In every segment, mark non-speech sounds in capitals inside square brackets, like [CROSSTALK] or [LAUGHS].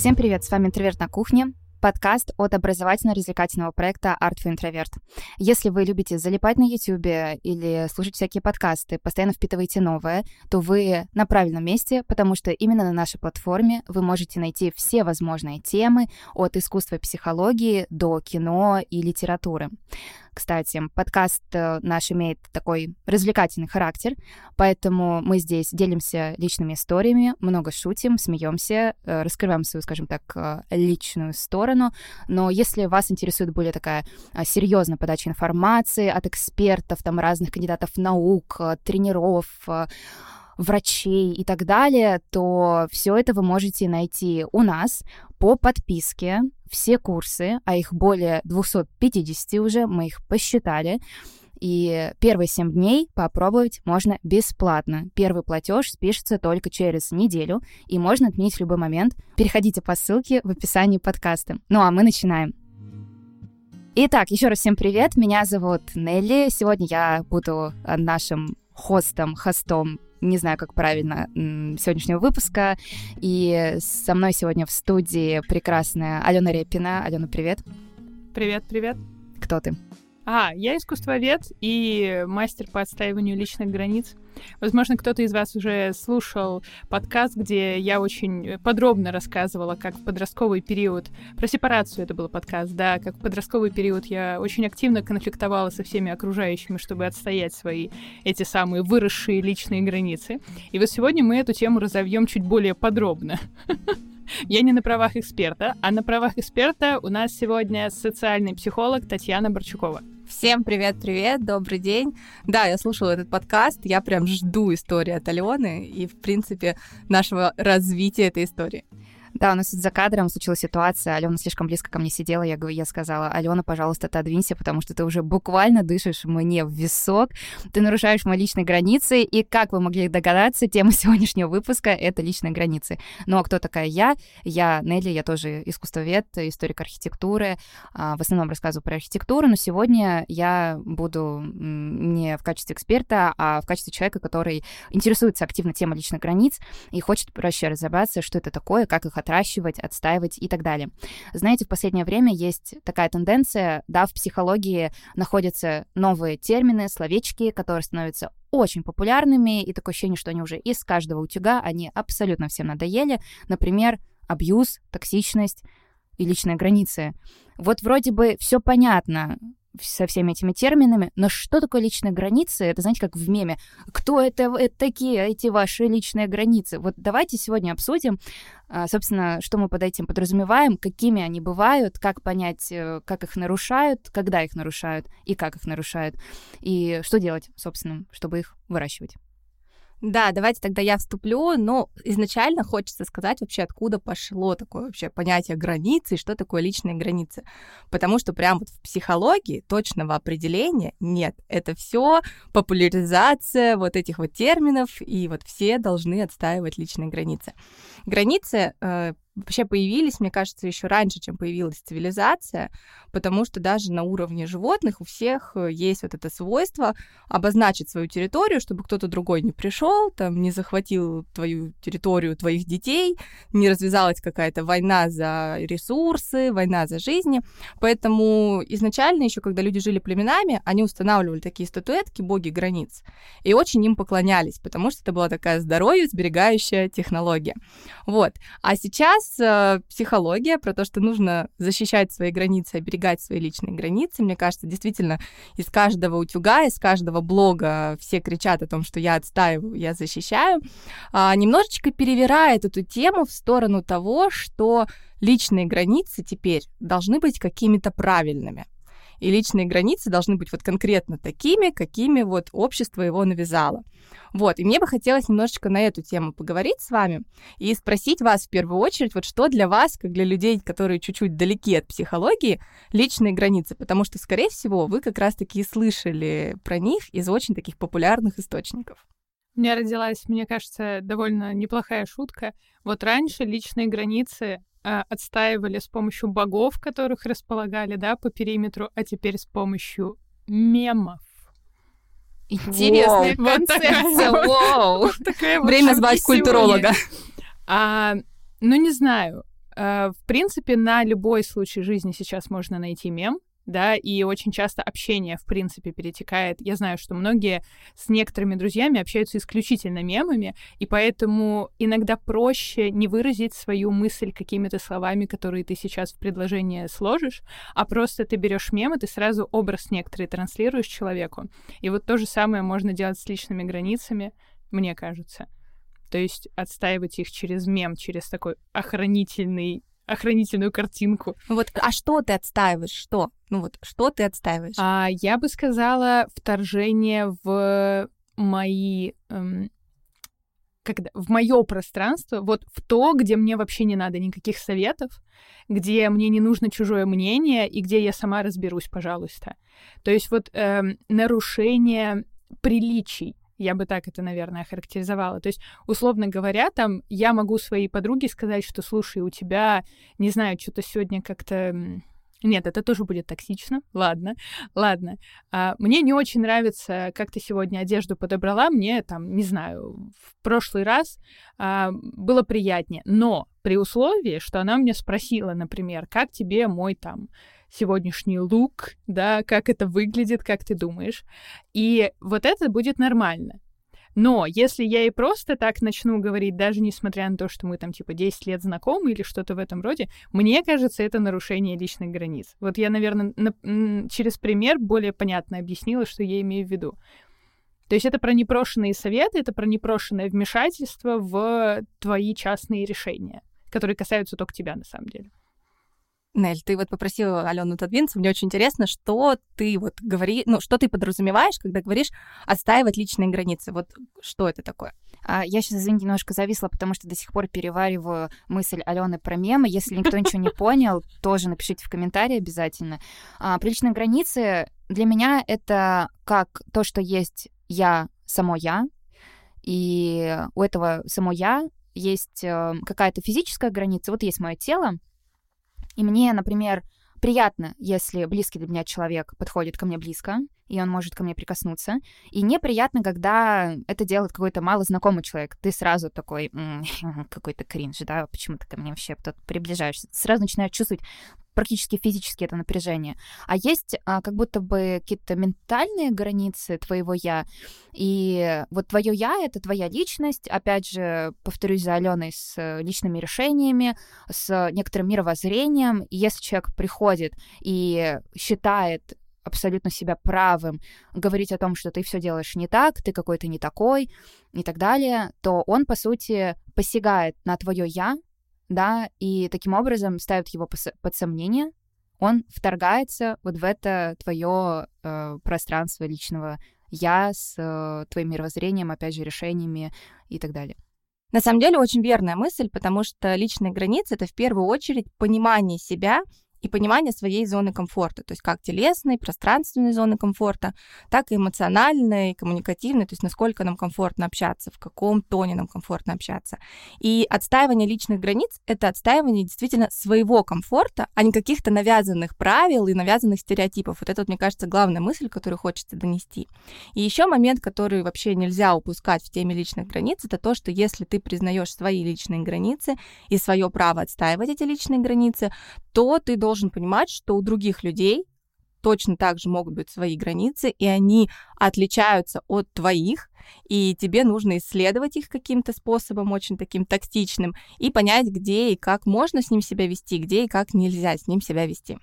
Всем привет, с вами «Интроверт на кухне», подкаст от образовательно-развлекательного проекта Art for Introvert. Если вы любите залипать на YouTube или слушать всякие подкасты, постоянно впитываете новое, то вы на правильном месте, потому что именно на нашей платформе вы можете найти все возможные темы от искусства и психологии до кино и литературы. Кстати, подкаст э, наш имеет такой развлекательный характер, поэтому мы здесь делимся личными историями, много шутим, смеемся, э, раскрываем свою, скажем так, э, личную сторону. Но если вас интересует более такая серьезная подача информации от экспертов, там разных кандидатов наук, тренеров, врачей и так далее, то все это вы можете найти у нас по подписке. Все курсы, а их более 250 уже, мы их посчитали. И первые 7 дней попробовать можно бесплатно. Первый платеж спишется только через неделю, и можно отменить в любой момент. Переходите по ссылке в описании подкаста. Ну а мы начинаем. Итак, еще раз всем привет. Меня зовут Нелли. Сегодня я буду нашим хостом, хостом не знаю, как правильно, сегодняшнего выпуска. И со мной сегодня в студии прекрасная Алена Репина. Алена, привет. Привет, привет. Кто ты? А, я искусствовед и мастер по отстаиванию личных границ. Возможно, кто-то из вас уже слушал подкаст, где я очень подробно рассказывала, как в подростковый период, про сепарацию это был подкаст, да, как в подростковый период я очень активно конфликтовала со всеми окружающими, чтобы отстоять свои эти самые выросшие личные границы. И вот сегодня мы эту тему разовьем чуть более подробно. [LAUGHS] Я не на правах эксперта, а на правах эксперта у нас сегодня социальный психолог Татьяна Борчукова. Всем привет-привет, добрый день. Да, я слушала этот подкаст, я прям жду истории от Алены и, в принципе, нашего развития этой истории. Да, у нас за кадром случилась ситуация, Алена слишком близко ко мне сидела, я, я сказала, Алена, пожалуйста, отодвинься, потому что ты уже буквально дышишь мне в висок, ты нарушаешь мои личные границы, и, как вы могли догадаться, тема [LAUGHS] сегодняшнего выпуска — это личные границы. Ну, а кто такая я? Я Нелли, я тоже искусствовед, историк архитектуры, а, в основном рассказываю про архитектуру, но сегодня я буду не в качестве эксперта, а в качестве человека, который интересуется активно темой личных границ и хочет вообще разобраться, что это такое, как их отращивать, отстаивать и так далее. Знаете, в последнее время есть такая тенденция, да, в психологии находятся новые термины, словечки, которые становятся очень популярными, и такое ощущение, что они уже из каждого утюга, они абсолютно всем надоели. Например, абьюз, токсичность и личные границы. Вот вроде бы все понятно, со всеми этими терминами, но что такое личные границы? Это, знаете, как в меме. Кто это, это такие, эти ваши личные границы? Вот давайте сегодня обсудим, а, собственно, что мы под этим подразумеваем, какими они бывают, как понять, э, как их нарушают, когда их нарушают и как их нарушают, и что делать, собственно, чтобы их выращивать. Да, давайте тогда я вступлю. Но изначально хочется сказать вообще, откуда пошло такое вообще понятие границы и что такое личные границы. Потому что прям вот в психологии точного определения нет. Это все популяризация вот этих вот терминов, и вот все должны отстаивать личные границы. Границы э, вообще появились, мне кажется, еще раньше, чем появилась цивилизация, потому что даже на уровне животных у всех э, есть вот это свойство обозначить свою территорию, чтобы кто-то другой не пришел, там, не захватил твою территорию твоих детей, не развязалась какая-то война за ресурсы, война за жизни. Поэтому изначально еще, когда люди жили племенами, они устанавливали такие статуэтки боги границ и очень им поклонялись, потому что это была такая здоровье сберегающая технология. Вот. А сейчас э, психология про то, что нужно защищать свои границы, оберегать свои личные границы. Мне кажется, действительно, из каждого утюга, из каждого блога все кричат о том, что я отстаиваю, я защищаю. А, немножечко перевирает эту тему в сторону того, что личные границы теперь должны быть какими-то правильными и личные границы должны быть вот конкретно такими, какими вот общество его навязало. Вот, и мне бы хотелось немножечко на эту тему поговорить с вами и спросить вас в первую очередь, вот что для вас, как для людей, которые чуть-чуть далеки от психологии, личные границы, потому что, скорее всего, вы как раз-таки слышали про них из очень таких популярных источников. У меня родилась, мне кажется, довольно неплохая шутка. Вот раньше личные границы а, отстаивали с помощью богов, которых располагали, да, по периметру, а теперь с помощью мемов. Интересная Воу, концепция, вау! [LAUGHS] Время звать культуролога. А, ну, не знаю. Э, в принципе, на любой случай жизни сейчас можно найти мем, да, и очень часто общение, в принципе, перетекает. Я знаю, что многие с некоторыми друзьями общаются исключительно мемами, и поэтому иногда проще не выразить свою мысль какими-то словами, которые ты сейчас в предложение сложишь, а просто ты берешь мем, и ты сразу образ некоторый транслируешь человеку. И вот то же самое можно делать с личными границами, мне кажется. То есть отстаивать их через мем, через такой охранительный охранительную картинку. Вот, а что ты отстаиваешь? Что? Ну вот, что ты отстаиваешь? А, я бы сказала вторжение в мои... Эм, когда, в мое пространство, вот в то, где мне вообще не надо никаких советов, где мне не нужно чужое мнение и где я сама разберусь, пожалуйста. То есть вот эм, нарушение приличий, я бы так это, наверное, характеризовала. То есть, условно говоря, там я могу своей подруге сказать, что, слушай, у тебя, не знаю, что-то сегодня как-то... Нет, это тоже будет токсично. Ладно, ладно. А, мне не очень нравится, как ты сегодня одежду подобрала. Мне там, не знаю, в прошлый раз а, было приятнее. Но при условии, что она мне спросила, например, как тебе мой там сегодняшний лук, да, как это выглядит, как ты думаешь. И вот это будет нормально. Но если я и просто так начну говорить, даже несмотря на то, что мы там типа 10 лет знакомы или что-то в этом роде, мне кажется, это нарушение личных границ. Вот я, наверное, на, через пример более понятно объяснила, что я имею в виду. То есть это про непрошенные советы, это про непрошенное вмешательство в твои частные решения, которые касаются только тебя на самом деле. Нель, ты вот попросила Алену отодвинуться. Мне очень интересно, что ты вот говори, ну, что ты подразумеваешь, когда говоришь отстаивать личные границы. Вот что это такое? А, я сейчас, извините, немножко зависла, потому что до сих пор перевариваю мысль Алены про мемы. Если никто ничего не понял, тоже напишите в комментарии обязательно. А, приличные границы для меня это как то, что есть я, само я, и у этого само я есть э, какая-то физическая граница. Вот есть мое тело, и мне, например, приятно, если близкий для меня человек подходит ко мне близко, и он может ко мне прикоснуться. И неприятно, когда это делает какой-то малознакомый человек. Ты сразу такой, [LAUGHS] какой-то кринж, да, почему ты ко мне вообще тут приближаешься. Сразу начинаешь чувствовать практически физически это напряжение. А есть а, как будто бы какие-то ментальные границы твоего я. И вот твое я — это твоя личность. Опять же, повторюсь за Аленой, с личными решениями, с некоторым мировоззрением. И если человек приходит и считает абсолютно себя правым, говорить о том, что ты все делаешь не так, ты какой-то не такой и так далее, то он, по сути, посягает на твое я, да, и таким образом ставит его под сомнение, он вторгается вот в это твое э, пространство личного я с э, твоим мировоззрением, опять же, решениями и так далее. На самом деле очень верная мысль, потому что личные границы — это в первую очередь понимание себя и понимание своей зоны комфорта, то есть как телесной, пространственной зоны комфорта, так и эмоциональной, коммуникативной, то есть насколько нам комфортно общаться, в каком тоне нам комфортно общаться. И отстаивание личных границ — это отстаивание действительно своего комфорта, а не каких-то навязанных правил и навязанных стереотипов. Вот это, вот, мне кажется, главная мысль, которую хочется донести. И еще момент, который вообще нельзя упускать в теме личных границ, это то, что если ты признаешь свои личные границы и свое право отстаивать эти личные границы, то ты должен понимать, что у других людей точно так же могут быть свои границы, и они отличаются от твоих, и тебе нужно исследовать их каким-то способом, очень таким тактичным, и понять, где и как можно с ним себя вести, где и как нельзя с ним себя вести.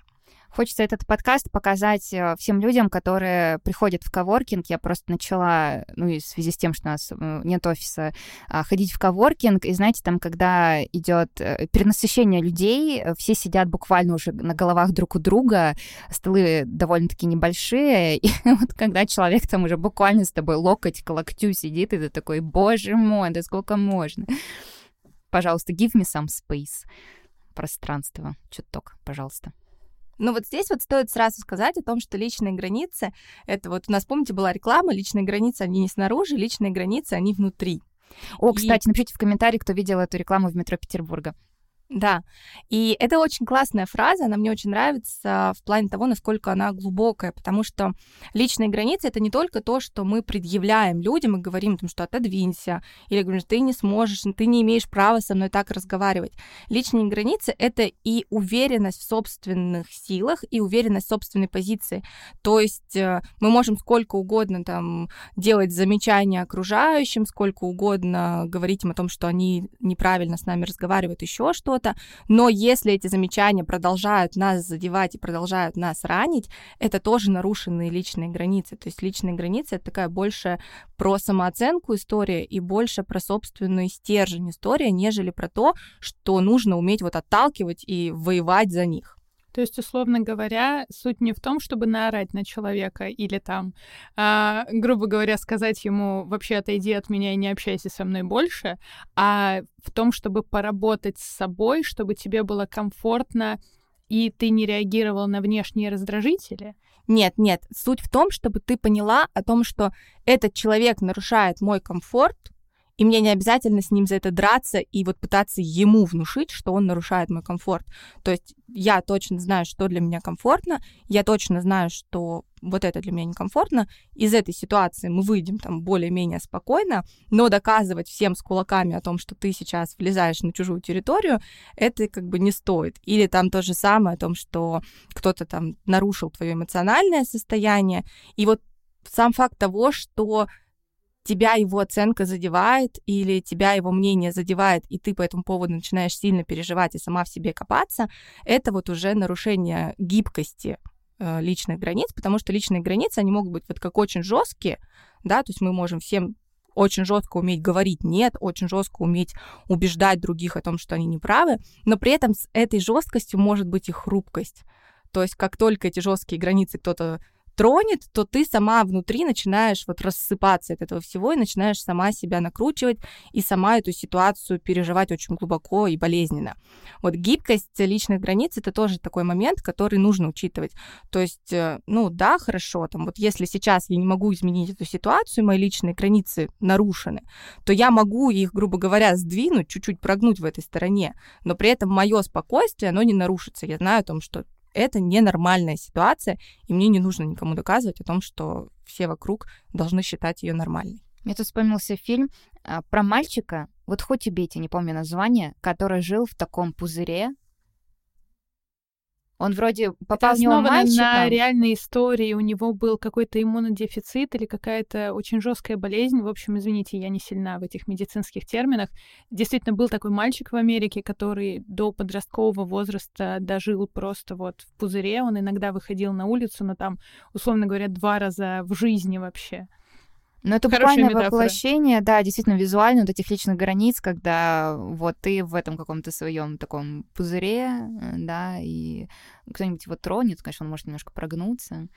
Хочется этот подкаст показать э, всем людям, которые приходят в коворкинг. Я просто начала, ну и в связи с тем, что у нас э, нет офиса, а, ходить в коворкинг. И знаете, там, когда идет э, перенасыщение людей, все сидят буквально уже на головах друг у друга, столы довольно-таки небольшие. [LAUGHS] И вот когда человек там уже буквально с тобой локоть к локтю сидит, и ты такой, боже мой, да сколько можно? Пожалуйста, give me some space. Пространство. Чуток, пожалуйста. Ну вот здесь вот стоит сразу сказать о том, что личные границы, это вот у нас, помните, была реклама, личные границы, они не снаружи, личные границы, они внутри. О, и... кстати, напишите в комментарии, кто видел эту рекламу в метро Петербурга. Да, и это очень классная фраза, она мне очень нравится в плане того, насколько она глубокая, потому что личные границы — это не только то, что мы предъявляем людям и говорим, что отодвинься, или говорим, что ты не сможешь, ты не имеешь права со мной так разговаривать. Личные границы — это и уверенность в собственных силах, и уверенность в собственной позиции. То есть э, мы можем сколько угодно там делать замечания окружающим, сколько угодно говорить им о том, что они неправильно с нами разговаривают, еще что что-то, но если эти замечания продолжают нас задевать и продолжают нас ранить, это тоже нарушенные личные границы. То есть личные границы — это такая больше про самооценку история и больше про собственную стержень история, нежели про то, что нужно уметь вот отталкивать и воевать за них. То есть, условно говоря, суть не в том, чтобы наорать на человека или там, а, грубо говоря, сказать ему вообще отойди от меня и не общайся со мной больше, а в том, чтобы поработать с собой, чтобы тебе было комфортно и ты не реагировал на внешние раздражители. Нет, нет, суть в том, чтобы ты поняла о том, что этот человек нарушает мой комфорт, и мне не обязательно с ним за это драться и вот пытаться ему внушить, что он нарушает мой комфорт. То есть я точно знаю, что для меня комфортно, я точно знаю, что вот это для меня некомфортно. Из этой ситуации мы выйдем там более-менее спокойно, но доказывать всем с кулаками о том, что ты сейчас влезаешь на чужую территорию, это как бы не стоит. Или там то же самое о том, что кто-то там нарушил твое эмоциональное состояние. И вот сам факт того, что тебя его оценка задевает или тебя его мнение задевает, и ты по этому поводу начинаешь сильно переживать и сама в себе копаться, это вот уже нарушение гибкости э, личных границ, потому что личные границы, они могут быть вот как очень жесткие, да, то есть мы можем всем очень жестко уметь говорить нет, очень жестко уметь убеждать других о том, что они неправы, но при этом с этой жесткостью может быть и хрупкость. То есть как только эти жесткие границы кто-то тронет, то ты сама внутри начинаешь вот рассыпаться от этого всего и начинаешь сама себя накручивать и сама эту ситуацию переживать очень глубоко и болезненно. Вот гибкость личных границ — это тоже такой момент, который нужно учитывать. То есть, э, ну да, хорошо, там вот если сейчас я не могу изменить эту ситуацию, мои личные границы нарушены, то я могу их, грубо говоря, сдвинуть, чуть-чуть прогнуть в этой стороне, но при этом мое спокойствие, оно не нарушится. Я знаю о том, что это ненормальная ситуация, и мне не нужно никому доказывать о том, что все вокруг должны считать ее нормальной. Мне тут вспомнился фильм а, про мальчика, вот хоть убейте, не помню название, который жил в таком пузыре, он вроде попал Это в него мальчиком. на реальной истории. У него был какой-то иммунодефицит или какая-то очень жесткая болезнь. В общем, извините, я не сильна в этих медицинских терминах. Действительно, был такой мальчик в Америке, который до подросткового возраста дожил просто вот в пузыре. Он иногда выходил на улицу, но там, условно говоря, два раза в жизни вообще. Ну, это Хорошая буквально метафора. воплощение, да, действительно визуально вот этих личных границ, когда вот ты в этом каком-то своем таком пузыре, э, да, и кто-нибудь его тронет, конечно, он может немножко прогнуться.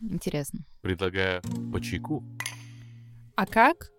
Интересно. Предлагаю по чайку. А как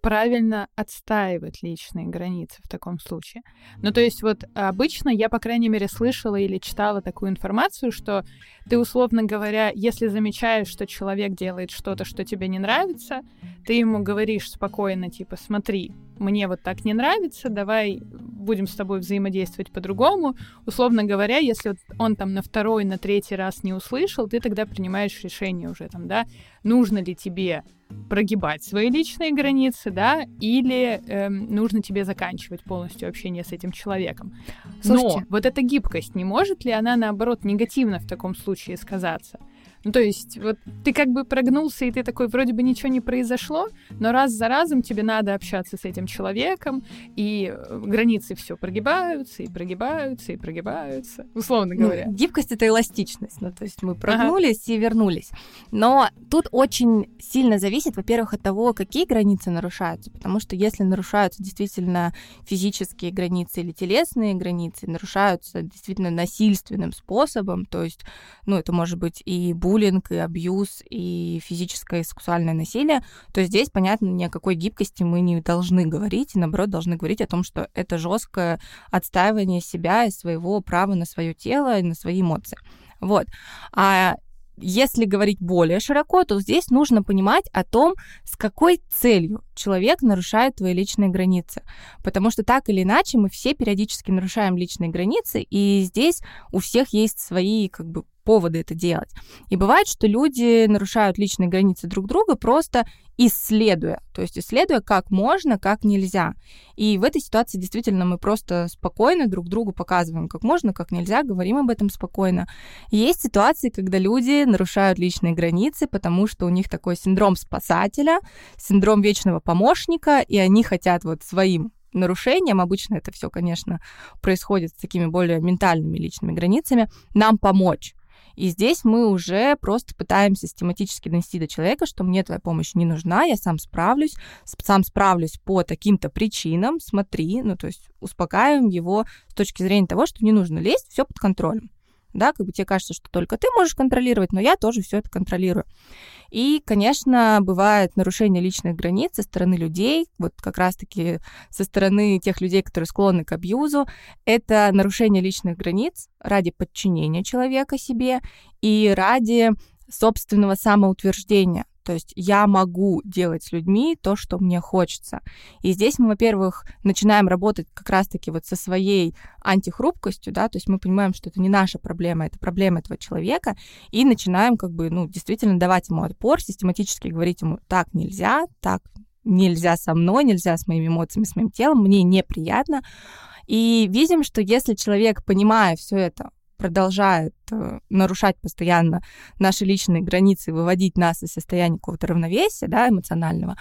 правильно отстаивать личные границы в таком случае. Ну, то есть вот обычно я, по крайней мере, слышала или читала такую информацию, что ты, условно говоря, если замечаешь, что человек делает что-то, что тебе не нравится, ты ему говоришь спокойно, типа, смотри, мне вот так не нравится, давай будем с тобой взаимодействовать по-другому. Условно говоря, если он там на второй, на третий раз не услышал, ты тогда принимаешь решение уже там, да, нужно ли тебе прогибать свои личные границы, да, или эм, нужно тебе заканчивать полностью общение с этим человеком. Слушайте. Но вот эта гибкость, не может ли она, наоборот, негативно в таком случае сказаться? Ну, то есть, вот ты как бы прогнулся, и ты такой, вроде бы ничего не произошло, но раз за разом тебе надо общаться с этим человеком, и э, границы все прогибаются, и прогибаются, и прогибаются, условно ну, говоря. Ну, гибкость — это эластичность, ну, то есть мы прогнулись ага. и вернулись. Но тут очень сильно зависит, во-первых, от того, какие границы нарушаются, потому что если нарушаются действительно физические границы или телесные границы, нарушаются действительно насильственным способом, то есть, ну, это может быть и буллинг, и абьюз, и физическое и сексуальное насилие, то здесь, понятно, ни о какой гибкости мы не должны говорить, и наоборот должны говорить о том, что это жесткое отстаивание себя и своего права на свое тело и на свои эмоции. Вот. А Если говорить более широко, то здесь нужно понимать о том, с какой целью человек нарушает твои личные границы. Потому что так или иначе мы все периодически нарушаем личные границы, и здесь у всех есть свои как бы поводы это делать. И бывает, что люди нарушают личные границы друг друга просто исследуя, то есть исследуя, как можно, как нельзя. И в этой ситуации действительно мы просто спокойно друг другу показываем, как можно, как нельзя, говорим об этом спокойно. Есть ситуации, когда люди нарушают личные границы, потому что у них такой синдром спасателя, синдром вечного помощника, и они хотят вот своим нарушением, обычно это все, конечно, происходит с такими более ментальными личными границами, нам помочь. И здесь мы уже просто пытаемся систематически донести до человека, что мне твоя помощь не нужна, я сам справлюсь, сам справлюсь по таким-то причинам, смотри, ну то есть успокаиваем его с точки зрения того, что не нужно лезть, все под контролем да, как бы тебе кажется, что только ты можешь контролировать, но я тоже все это контролирую. И, конечно, бывает нарушение личных границ со стороны людей, вот как раз-таки со стороны тех людей, которые склонны к абьюзу. Это нарушение личных границ ради подчинения человека себе и ради собственного самоутверждения. То есть я могу делать с людьми то, что мне хочется. И здесь мы, во-первых, начинаем работать как раз-таки вот со своей антихрупкостью, да, то есть мы понимаем, что это не наша проблема, это проблема этого человека, и начинаем как бы, ну, действительно давать ему отпор, систематически говорить ему, так нельзя, так нельзя со мной, нельзя с моими эмоциями, с моим телом, мне неприятно. И видим, что если человек, понимая все это, продолжает э, нарушать постоянно наши личные границы, выводить нас из состояния какого-то равновесия, да, эмоционального,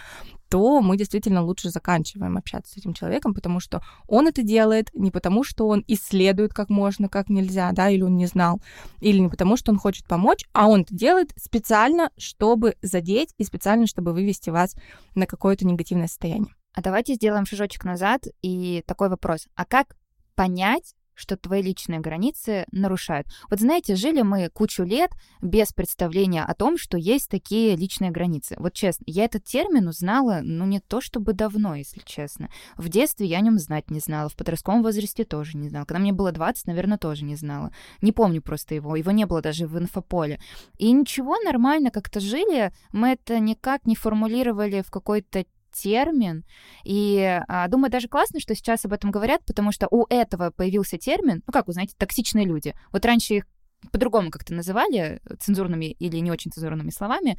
то мы действительно лучше заканчиваем общаться с этим человеком, потому что он это делает не потому, что он исследует как можно, как нельзя, да, или он не знал, или не потому, что он хочет помочь, а он это делает специально, чтобы задеть и специально, чтобы вывести вас на какое-то негативное состояние. А давайте сделаем шажочек назад и такой вопрос. А как понять, что твои личные границы нарушают. Вот знаете, жили мы кучу лет без представления о том, что есть такие личные границы. Вот честно, я этот термин узнала, ну, не то чтобы давно, если честно. В детстве я о нем знать не знала, в подростковом возрасте тоже не знала. Когда мне было 20, наверное, тоже не знала. Не помню просто его, его не было даже в инфополе. И ничего, нормально как-то жили, мы это никак не формулировали в какой-то термин. И а, думаю, даже классно, что сейчас об этом говорят, потому что у этого появился термин, ну как вы знаете, токсичные люди. Вот раньше их по-другому как-то называли, цензурными или не очень цензурными словами.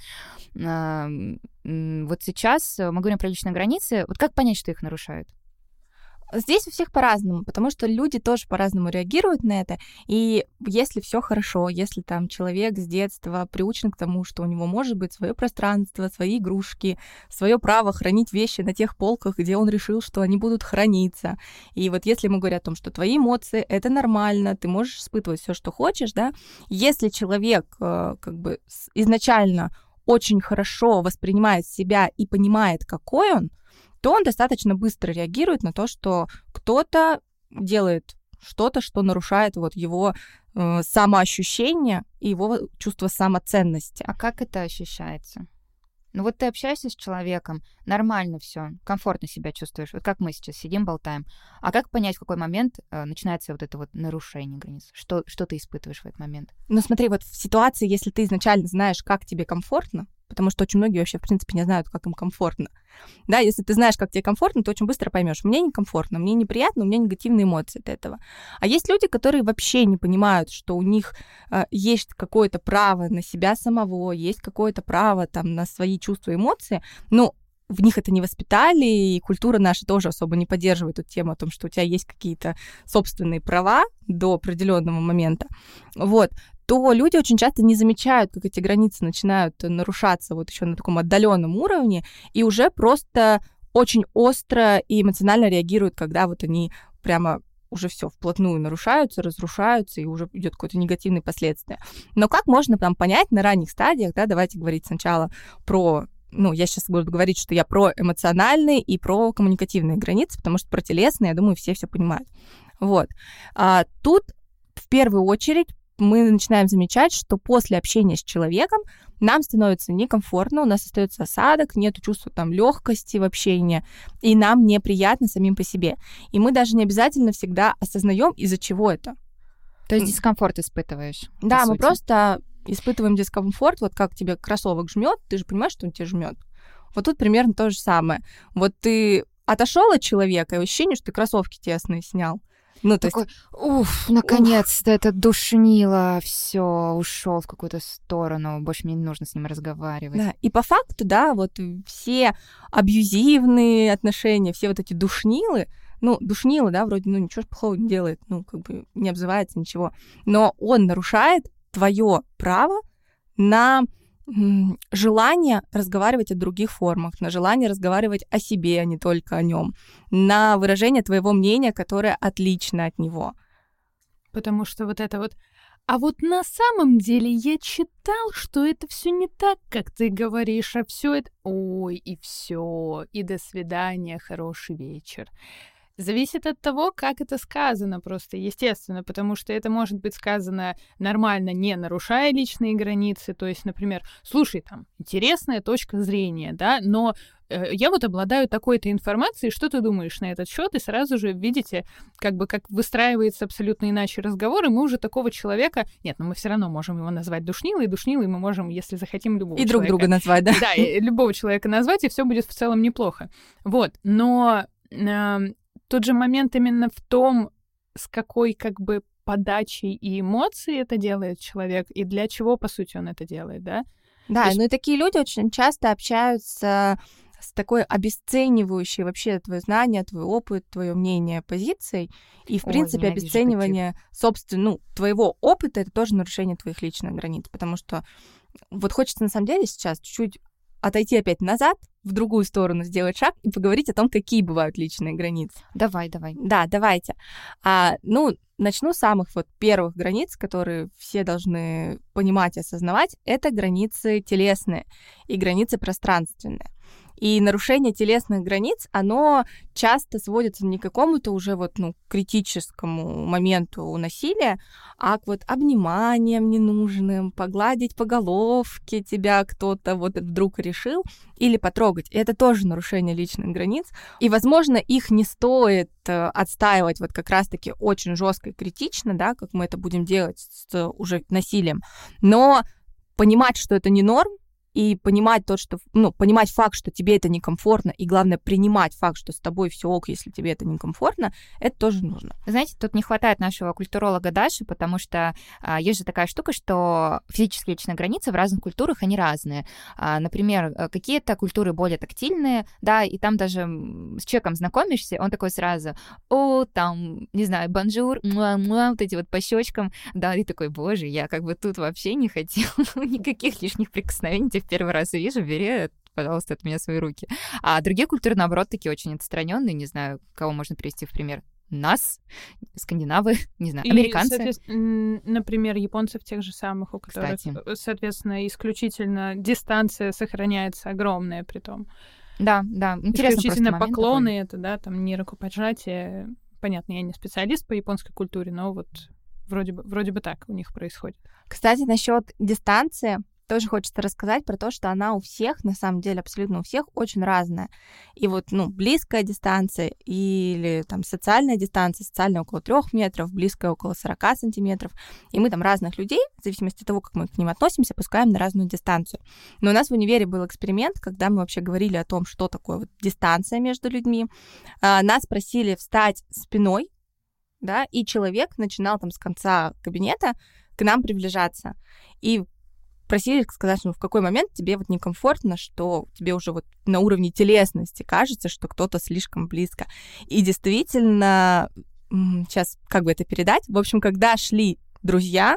А, вот сейчас мы говорим про личные границы. Вот как понять, что их нарушают? Здесь у всех по-разному, потому что люди тоже по-разному реагируют на это. И если все хорошо, если там человек с детства приучен к тому, что у него может быть свое пространство, свои игрушки, свое право хранить вещи на тех полках, где он решил, что они будут храниться. И вот если мы говорим о том, что твои эмоции это нормально, ты можешь испытывать все, что хочешь, да, если человек э, как бы изначально очень хорошо воспринимает себя и понимает, какой он, то он достаточно быстро реагирует на то, что кто-то делает что-то, что нарушает вот его э, самоощущение и его чувство самоценности. А как это ощущается? Ну вот ты общаешься с человеком, нормально все, комфортно себя чувствуешь. Вот как мы сейчас сидим, болтаем. А как понять, в какой момент э, начинается вот это вот нарушение границ? Что, что ты испытываешь в этот момент? Ну смотри, вот в ситуации, если ты изначально знаешь, как тебе комфортно, потому что очень многие вообще, в принципе, не знают, как им комфортно. Да, если ты знаешь, как тебе комфортно, ты очень быстро поймешь, мне некомфортно, мне неприятно, у меня негативные эмоции от этого. А есть люди, которые вообще не понимают, что у них э, есть какое-то право на себя самого, есть какое-то право там на свои чувства и эмоции, но в них это не воспитали, и культура наша тоже особо не поддерживает эту тему о том, что у тебя есть какие-то собственные права до определенного момента. Вот то люди очень часто не замечают, как эти границы начинают нарушаться вот еще на таком отдаленном уровне, и уже просто очень остро и эмоционально реагируют, когда вот они прямо уже все вплотную нарушаются, разрушаются, и уже идет какое-то негативное последствие. Но как можно там понять на ранних стадиях, да, давайте говорить сначала про ну, я сейчас буду говорить, что я про эмоциональные и про коммуникативные границы, потому что про телесные, я думаю, все все понимают. Вот. А, тут в первую очередь мы начинаем замечать, что после общения с человеком нам становится некомфортно, у нас остается осадок, нет чувства там легкости в общении, и нам неприятно самим по себе. И мы даже не обязательно всегда осознаем, из-за чего это. То есть дискомфорт испытываешь. Да, мы просто испытываем дискомфорт, вот как тебе кроссовок жмет, ты же понимаешь, что он тебе жмет. Вот тут примерно то же самое. Вот ты отошел от человека, и ощущение, что ты кроссовки тесные снял. Ну, то Такой, уф, наконец-то это душнило, все, ушел в какую-то сторону, больше мне не нужно с ним разговаривать. Да, и по факту, да, вот все абьюзивные отношения, все вот эти душнилы, ну, душнило, да, вроде, ну, ничего плохого не делает, ну, как бы не обзывается, ничего, но он нарушает твое право на желание разговаривать о других формах, на желание разговаривать о себе, а не только о нем, на выражение твоего мнения, которое отлично от него. Потому что вот это вот а вот на самом деле я читал, что это все не так, как ты говоришь, а все это... Ой, и все, и до свидания, хороший вечер. Зависит от того, как это сказано просто, естественно, потому что это может быть сказано нормально, не нарушая личные границы. То есть, например, слушай, там, интересная точка зрения, да, но э, я вот обладаю такой-то информацией, что ты думаешь на этот счет, и сразу же видите, как бы как выстраивается абсолютно иначе разговор, и мы уже такого человека... Нет, но мы все равно можем его назвать душнилой, и душнилой мы можем, если захотим, любого И человека. друг друга назвать, да? Да, любого человека назвать, и все будет в целом неплохо. Вот, но Тут же момент именно в том, с какой как бы подачей и эмоцией это делает человек, и для чего, по сути, он это делает, да? Да, есть... ну и такие люди очень часто общаются с такой обесценивающей вообще твое знание, твой опыт, твое мнение позицией. И, в Ой, принципе, обесценивание, собственно, ну, твоего опыта — это тоже нарушение твоих личных границ, потому что вот хочется, на самом деле, сейчас чуть-чуть отойти опять назад, в другую сторону сделать шаг и поговорить о том, какие бывают личные границы. Давай, давай. Да, давайте. А, ну, начну с самых вот первых границ, которые все должны понимать и осознавать. Это границы телесные и границы пространственные. И нарушение телесных границ, оно часто сводится не к какому-то уже вот, ну, критическому моменту насилия, а к вот обниманиям ненужным, погладить по головке тебя кто-то вот вдруг решил, или потрогать. Это тоже нарушение личных границ. И, возможно, их не стоит э, отстаивать вот как раз-таки очень жестко и критично, да, как мы это будем делать с уже насилием. Но понимать, что это не норм, и понимать то, что, ну, понимать факт, что тебе это некомфортно, и главное, принимать факт, что с тобой все ок, если тебе это некомфортно, это тоже нужно. Знаете, тут не хватает нашего культуролога Даши, потому что а, есть же такая штука, что физические личные границы в разных культурах, они разные. А, например, э, какие-то культуры более тактильные, да, и там даже с человеком знакомишься, он такой сразу, о, там, не знаю, bonjour, mua, mua, вот эти вот по щечкам, да, и такой, боже, я как бы тут вообще не хотел [LAUGHS] никаких лишних прикосновений первый раз вижу, бери, пожалуйста, от меня свои руки. А другие культуры, наоборот, такие очень отстраненные, не знаю, кого можно привести в пример нас, скандинавы, [LAUGHS] не знаю, американцы. И, например, японцев тех же самых, у которых, Кстати. Э, соответственно, исключительно дистанция сохраняется огромная при том. Да, да, интересно Исключительно поклоны такой. это, да, там не рукопожатие. Понятно, я не специалист по японской культуре, но вот вроде бы, вроде бы так у них происходит. Кстати, насчет дистанции, тоже хочется рассказать про то, что она у всех, на самом деле, абсолютно у всех очень разная. И вот, ну, близкая дистанция или там социальная дистанция, социальная около трех метров, близкая около 40 сантиметров. И мы там разных людей, в зависимости от того, как мы к ним относимся, пускаем на разную дистанцию. Но у нас в универе был эксперимент, когда мы вообще говорили о том, что такое вот дистанция между людьми. А, нас просили встать спиной, да, и человек начинал там с конца кабинета к нам приближаться. И просили сказать, ну, в какой момент тебе вот некомфортно, что тебе уже вот на уровне телесности кажется, что кто-то слишком близко. И действительно, сейчас как бы это передать, в общем, когда шли друзья,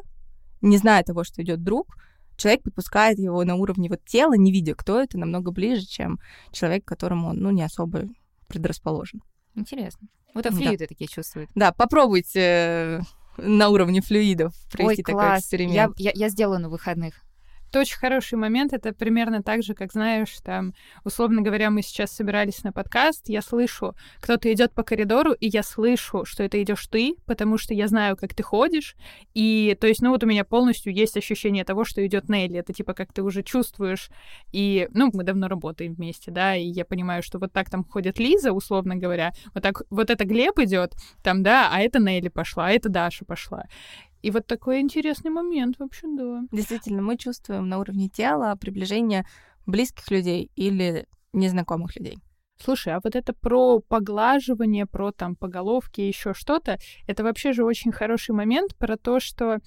не зная того, что идет друг, человек подпускает его на уровне вот тела, не видя, кто это, намного ближе, чем человек, которому он, ну, не особо предрасположен. Интересно. Вот а флюиды да. такие чувствуют. Да, попробуйте э, на уровне флюидов провести Ой, такой класс. эксперимент. Я, я, я сделаю на выходных. Это очень хороший момент. Это примерно так же, как знаешь, там, условно говоря, мы сейчас собирались на подкаст, я слышу, кто-то идет по коридору, и я слышу, что это идешь ты, потому что я знаю, как ты ходишь. И то есть, ну вот у меня полностью есть ощущение того, что идет Нелли. Это типа как ты уже чувствуешь. И, ну, мы давно работаем вместе, да, и я понимаю, что вот так там ходит Лиза, условно говоря, вот так вот это Глеб идет, там, да, а это Нелли пошла, а это Даша пошла. И вот такой интересный момент вообще, да. Действительно, мы чувствуем на уровне тела приближение близких людей или незнакомых людей. Слушай, а вот это про поглаживание, про там по головке, еще что-то, это вообще же очень хороший момент про то, что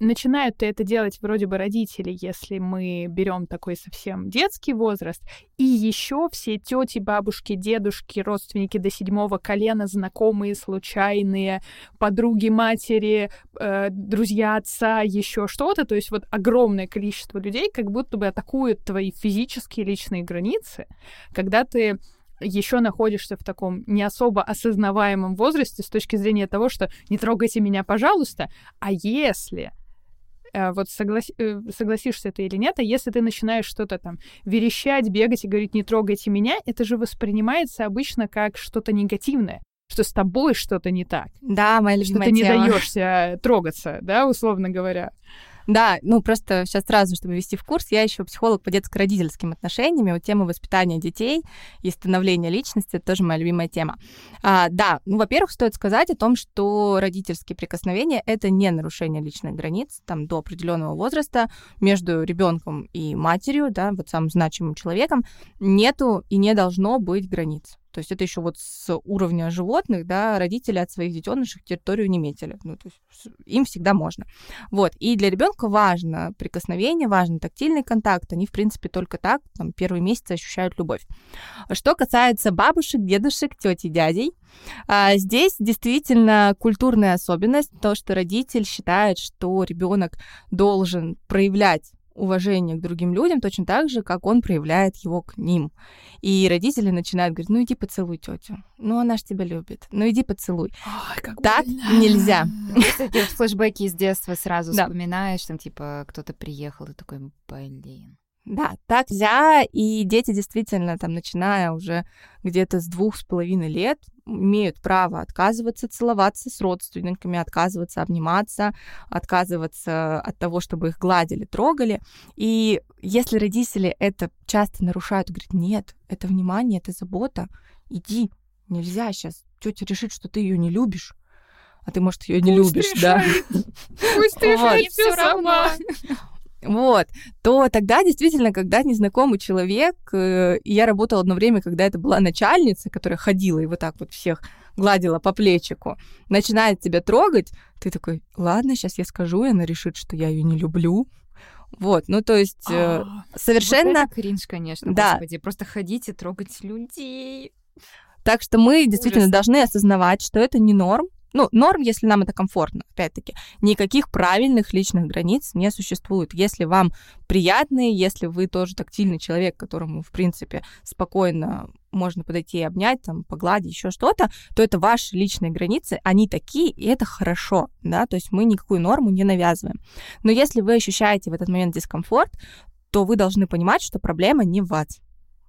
начинают это делать вроде бы родители, если мы берем такой совсем детский возраст, и еще все тети, бабушки, дедушки, родственники до седьмого колена, знакомые, случайные, подруги матери, э, друзья отца, еще что-то, то есть вот огромное количество людей как будто бы атакуют твои физические личные границы, когда ты еще находишься в таком не особо осознаваемом возрасте с точки зрения того, что не трогайте меня, пожалуйста, а если э, вот соглас... Э, согласишься ты или нет, а если ты начинаешь что-то там верещать, бегать и говорить «не трогайте меня», это же воспринимается обычно как что-то негативное что с тобой что-то не так. Да, моя любимая Что ты тема. не даешься трогаться, да, условно говоря. Да, ну просто сейчас сразу, чтобы ввести в курс, я еще психолог по детско-родительским отношениям, вот тема воспитания детей и становления личности, это тоже моя любимая тема. А, да, ну, во-первых, стоит сказать о том, что родительские прикосновения — это не нарушение личных границ, там, до определенного возраста между ребенком и матерью, да, вот самым значимым человеком, нету и не должно быть границ. То есть это еще вот с уровня животных, да, родители от своих детенышей территорию не метили. Ну, то есть им всегда можно. Вот. И для ребенка важно прикосновение, важно тактильный контакт. Они, в принципе, только так, там, первые месяцы ощущают любовь. Что касается бабушек, дедушек, тети, дядей, а, здесь действительно культурная особенность, то, что родитель считает, что ребенок должен проявлять уважение к другим людям точно так же, как он проявляет его к ним. И родители начинают говорить, ну иди поцелуй тетю, ну она ж тебя любит, ну иди поцелуй. Ой, как так больно. нельзя. [LAUGHS] Флешбеки из детства сразу вспоминаешь, там типа кто-то приехал, и такой, блин. Да, так нельзя, и дети действительно, там, начиная уже где-то с двух с половиной лет, имеют право отказываться целоваться с родственниками, отказываться обниматься, отказываться от того, чтобы их гладили, трогали. И если родители это часто нарушают, говорят, нет, это внимание, это забота, иди, нельзя сейчас, тетя решит, что ты ее не любишь, а ты, может, ее не любишь, решает. да? Пусть решает все сама вот, то тогда действительно, когда незнакомый человек, э, и я работала одно время, когда это была начальница, которая ходила и вот так вот всех гладила по плечику, начинает тебя трогать, ты такой, ладно, сейчас я скажу, и она решит, что я ее не люблю. Вот, ну то есть э, а, совершенно... Вот это кринж, конечно, да. господи, просто ходите трогать людей. Так что мы действительно Ужас. должны осознавать, что это не норм, ну, норм, если нам это комфортно, опять-таки. Никаких правильных личных границ не существует. Если вам приятные, если вы тоже тактильный человек, которому, в принципе, спокойно можно подойти и обнять, там, погладить, еще что-то, то это ваши личные границы, они такие, и это хорошо, да, то есть мы никакую норму не навязываем. Но если вы ощущаете в этот момент дискомфорт, то вы должны понимать, что проблема не в вас.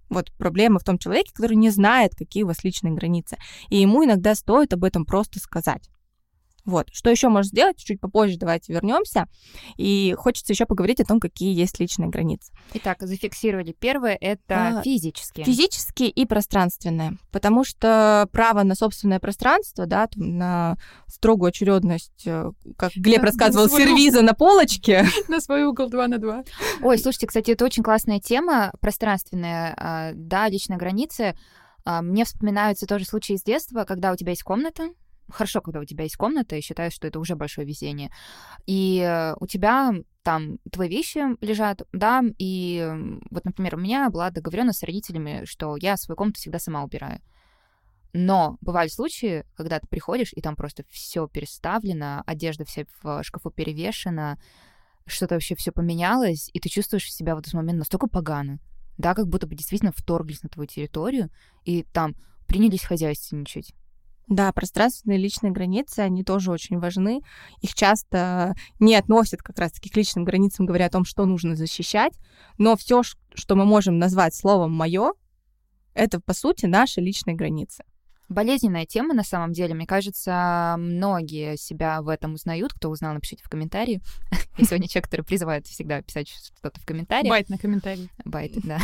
Вот проблема в том человеке, который не знает, какие у вас личные границы. И ему иногда стоит об этом просто сказать. Вот. Что еще можно сделать? Чуть попозже давайте вернемся. И хочется еще поговорить о том, какие есть личные границы. Итак, зафиксировали. Первое — это а, физические. Физические и пространственные. Потому что право на собственное пространство, да, на строгую очередность, э, как [LAUGHS] Глеб на, рассказывал, на сервиза на полочке. [LAUGHS] На свой угол 2 на 2. Ой, слушайте, кстати, это очень классная тема, пространственная, а, да, личные границы. А, мне вспоминаются тоже случаи из детства, когда у тебя есть комната, хорошо, когда у тебя есть комната, и считаю, что это уже большое везение. И э, у тебя там твои вещи лежат, да, и вот, например, у меня была договоренность с родителями, что я свою комнату всегда сама убираю. Но бывали случаи, когда ты приходишь, и там просто все переставлено, одежда вся в шкафу перевешена, что-то вообще все поменялось, и ты чувствуешь себя в этот момент настолько погано, да, как будто бы действительно вторглись на твою территорию, и там принялись хозяйственничать. Да, пространственные личные границы, они тоже очень важны. Их часто не относят как раз-таки к личным границам, говоря о том, что нужно защищать. Но все, что мы можем назвать словом мое, это, по сути, наши личные границы. Болезненная тема, на самом деле. Мне кажется, многие себя в этом узнают. Кто узнал, напишите в комментарии. [LAUGHS] И сегодня человек, который призывает всегда писать что-то в комментариях. Байт на комментарии. Байт, да.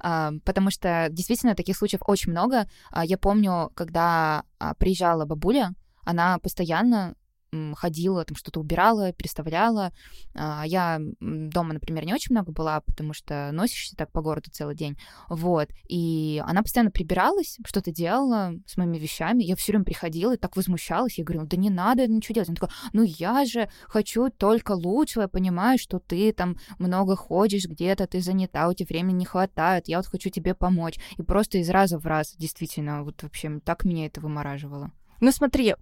[LAUGHS] Потому что действительно таких случаев очень много. А, я помню, когда а, приезжала бабуля, она постоянно ходила, там что-то убирала, переставляла. А, Я дома, например, не очень много была, потому что носишься так по городу целый день. Вот. И она постоянно прибиралась, что-то делала с моими вещами. Я все время приходила и так возмущалась. Я говорю, да не надо ничего делать. Она такая, ну я же хочу только лучшего, я понимаю, что ты там много ходишь где-то, ты занята, у тебя времени не хватает, я вот хочу тебе помочь. И просто из раза в раз, действительно, вот вообще так меня это вымораживало. Ну смотри,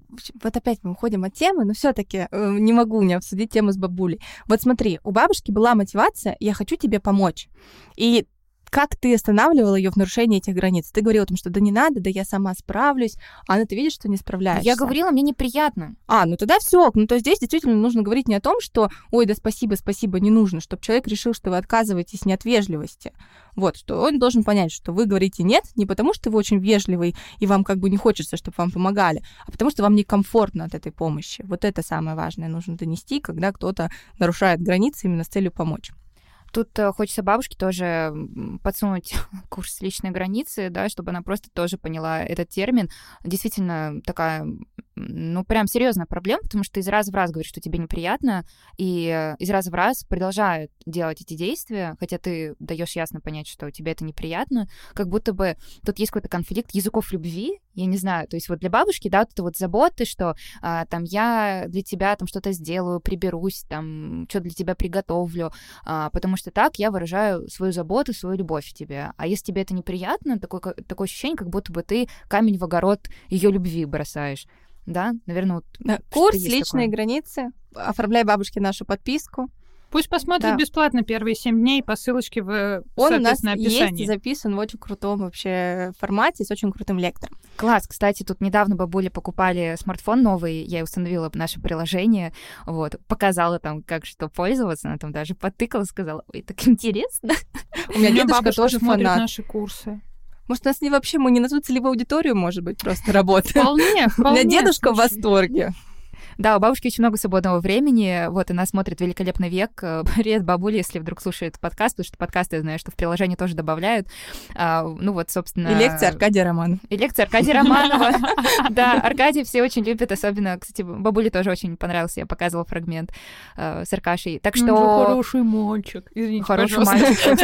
вот опять мы уходим от темы, но все-таки э, не могу не обсудить тему с бабулей. Вот смотри, у бабушки была мотивация, я хочу тебе помочь. И как ты останавливала ее в нарушении этих границ? Ты говорила о том, что да не надо, да я сама справлюсь, а она ты видишь, что не справляешься. Я говорила, мне неприятно. А, ну тогда все. Ну то здесь действительно нужно говорить не о том, что ой, да спасибо, спасибо, не нужно, чтобы человек решил, что вы отказываетесь не от вежливости. Вот, что он должен понять, что вы говорите нет не потому, что вы очень вежливый и вам как бы не хочется, чтобы вам помогали, а потому что вам некомфортно от этой помощи. Вот это самое важное нужно донести, когда кто-то нарушает границы именно с целью помочь. Тут э, хочется бабушке тоже подсунуть [LAUGHS] курс личной границы, да, чтобы она просто тоже поняла этот термин. Действительно такая, ну, прям серьезная проблема, потому что из раза в раз говоришь, что тебе неприятно, и э, из раза в раз продолжают делать эти действия, хотя ты даешь ясно понять, что тебе это неприятно, как будто бы тут есть какой-то конфликт языков любви, я не знаю, то есть вот для бабушки, да, это вот заботы, что а, там я для тебя там что-то сделаю, приберусь, там что для тебя приготовлю, а, потому что так я выражаю свою заботу, свою любовь к тебе. А если тебе это неприятно, такое, такое ощущение, как будто бы ты камень в огород ее любви бросаешь. Да, наверное, вот Да, Курс личные такое. границы. Оформляй бабушке нашу подписку. Пусть посмотрит Да. бесплатно первые семь дней по ссылочке в Он у нас соответственно, есть описании. записан в очень крутом вообще формате с очень крутым лектором. Класс, кстати, тут недавно бабули покупали смартфон новый, я установила наше приложение, вот, показала там, как что пользоваться, она там даже потыкала, сказала, ой, так интересно. У меня дедушка бабушка тоже смотрит фанат. наши курсы. Может, у нас не вообще, мы не на ту целевую аудиторию, может быть, просто работаем. Вполне, [LAUGHS] У меня вполне. дедушка в восторге. Да, у бабушки очень много свободного времени. Вот, она смотрит «Великолепный век». Э, [LAUGHS] Привет, бабуля, если вдруг слушает подкаст, потому что подкасты, я знаю, что в приложении тоже добавляют. А, ну вот, собственно... И лекция Аркадия Романова. И лекция Аркадия Романова. [LAUGHS] Да, Аркадий все очень любят, особенно, кстати, бабуле тоже очень понравился, я показывала фрагмент э, с Аркашей. Так же что... хороший мальчик. Извините, Хороший мальчик.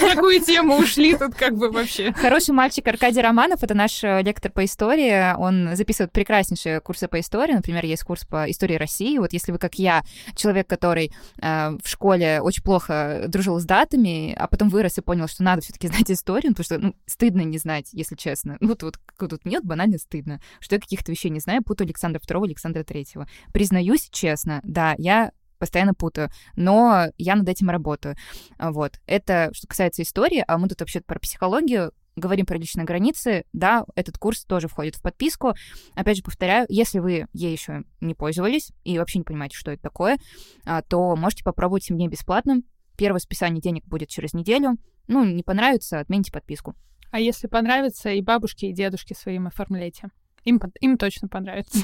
[LAUGHS] Такую тему ушли, тут как бы вообще. Хороший мальчик Аркадий Романов, это наш э, лектор по истории. Он записывает прекраснейшие курсы по истории. Например, есть курс по истории России. Вот если вы, как я, человек, который э, в школе очень плохо дружил с датами, а потом вырос и понял, что надо все-таки знать историю, потому что ну, стыдно не знать, если честно. Ну, вот, вот, тут нет, банально стыдно, что я каких-то вещей не знаю, путаю Александра II, Александра III. Признаюсь честно, да, я постоянно путаю, но я над этим работаю. Вот. Это что касается истории, а мы тут вообще про психологию говорим про личные границы, да, этот курс тоже входит в подписку. Опять же, повторяю, если вы ей еще не пользовались и вообще не понимаете, что это такое, а, то можете попробовать 7 дней бесплатно. Первое списание денег будет через неделю. Ну, не понравится, отмените подписку. А если понравится, и бабушке, и дедушке своим оформляйте. Им, им точно понравится.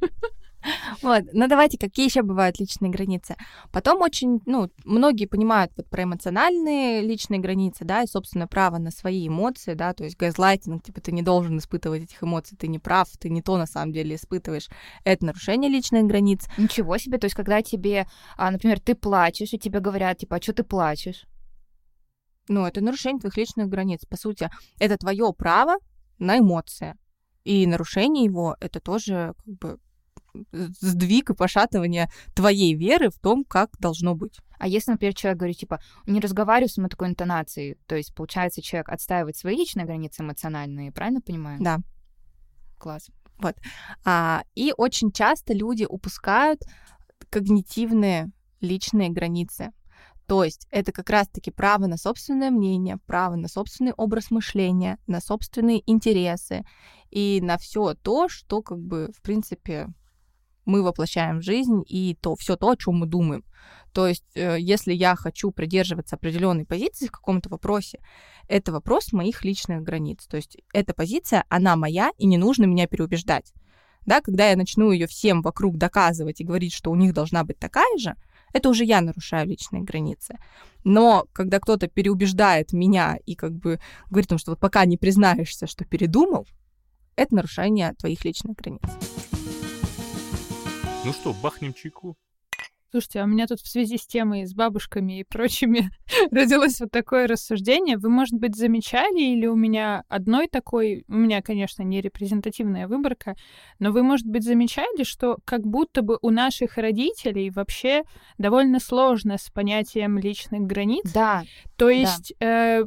[LAUGHS] Вот, ну давайте, какие еще бывают личные границы? Потом очень, ну, многие понимают вот про эмоциональные личные границы, да, и, собственно, право на свои эмоции, да, то есть газлайтинг, типа, ты не должен испытывать этих эмоций, ты не прав, ты не то на самом деле испытываешь. Это нарушение личных границ. Ничего себе, то есть когда тебе, а, например, ты плачешь, и тебе говорят, типа, а что ты плачешь? Ну, это нарушение твоих личных границ. По сути, это твое право на эмоции. И нарушение его — это тоже как бы сдвиг и пошатывание твоей веры в том, как должно быть. А если, например, человек говорит, типа, не разговариваю с мной такой интонацией, то есть, получается, человек отстаивает свои личные границы эмоциональные, правильно понимаю? Да. Класс. А, и очень часто люди упускают когнитивные личные границы. То есть это как раз-таки право на собственное мнение, право на собственный образ мышления, на собственные интересы и на все то, что как бы в принципе мы воплощаем в жизнь и то все то, о чем мы думаем. То есть, э, если я хочу придерживаться определенной позиции в каком-то вопросе, это вопрос моих личных границ. То есть, эта позиция, она моя, и не нужно меня переубеждать. Да, когда я начну ее всем вокруг доказывать и говорить, что у них должна быть такая же, это уже я нарушаю личные границы. Но когда кто-то переубеждает меня и как бы говорит, что вот пока не признаешься, что передумал, это нарушение твоих личных границ. Ну что, бахнем чайку? Слушайте, а у меня тут в связи с темой, с бабушками и прочими [LAUGHS] родилось вот такое рассуждение. Вы, может быть, замечали, или у меня одной такой, у меня, конечно, не репрезентативная выборка, но вы, может быть, замечали, что как будто бы у наших родителей вообще довольно сложно с понятием личных границ. Да. То есть, э,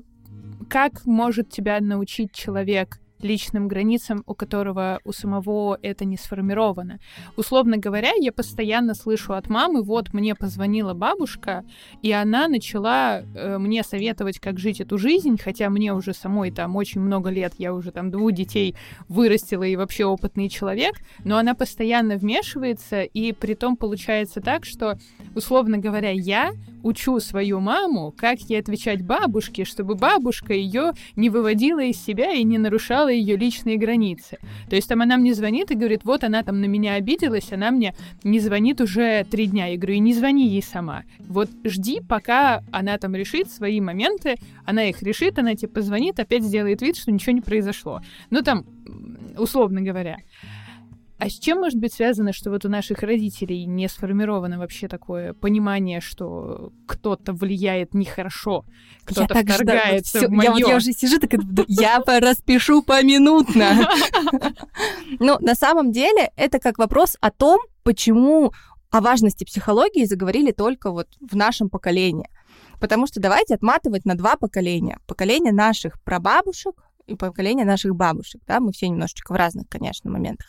как может тебя научить человек личным границам, у которого у самого это не сформировано. Условно говоря, я постоянно слышу от мамы, вот мне позвонила бабушка, и она начала э, мне советовать, как жить эту жизнь, хотя мне уже самой там очень много лет, я уже там двух детей вырастила и вообще опытный человек, но она постоянно вмешивается, и при том получается так, что, условно говоря, я учу свою маму, как ей отвечать бабушке, чтобы бабушка ее не выводила из себя и не нарушала ее личные границы. То есть там она мне звонит и говорит, вот она там на меня обиделась, она мне не звонит уже три дня. Я говорю, и не звони ей сама. Вот жди, пока она там решит свои моменты, она их решит, она тебе позвонит, опять сделает вид, что ничего не произошло. Ну там, условно говоря. А с чем может быть связано, что вот у наших родителей не сформировано вообще такое понимание, что кто-то влияет нехорошо, кто-то я вторгается так в моё... я, вот, я уже сижу, так я распишу поминутно. [LAUGHS] Ну, на самом деле, это как вопрос о том, почему о важности психологии заговорили только вот в нашем поколении. Потому что давайте отматывать на два поколения. Поколение наших прабабушек, и поколение наших бабушек, да, мы все немножечко в разных, конечно, моментах.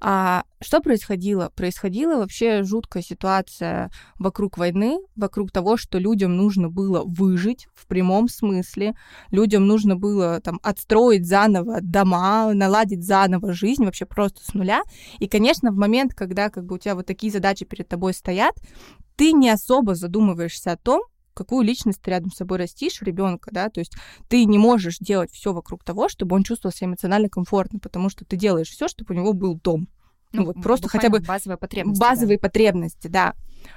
А что происходило? Происходила вообще жуткая ситуация вокруг войны, вокруг того, что людям нужно было выжить в прямом смысле, людям нужно было там отстроить заново дома, наладить заново жизнь вообще просто с нуля. И, конечно, в момент, когда как бы у тебя вот такие задачи перед тобой стоят, ты не особо задумываешься о том, какую личность ты рядом с собой растишь ребенка, да, то есть ты не можешь делать все вокруг того, чтобы он чувствовал себя эмоционально комфортно, потому что ты делаешь все, чтобы у него был дом. Ну, ну вот просто хотя бы базовые потребности. Базовые да. потребности, да.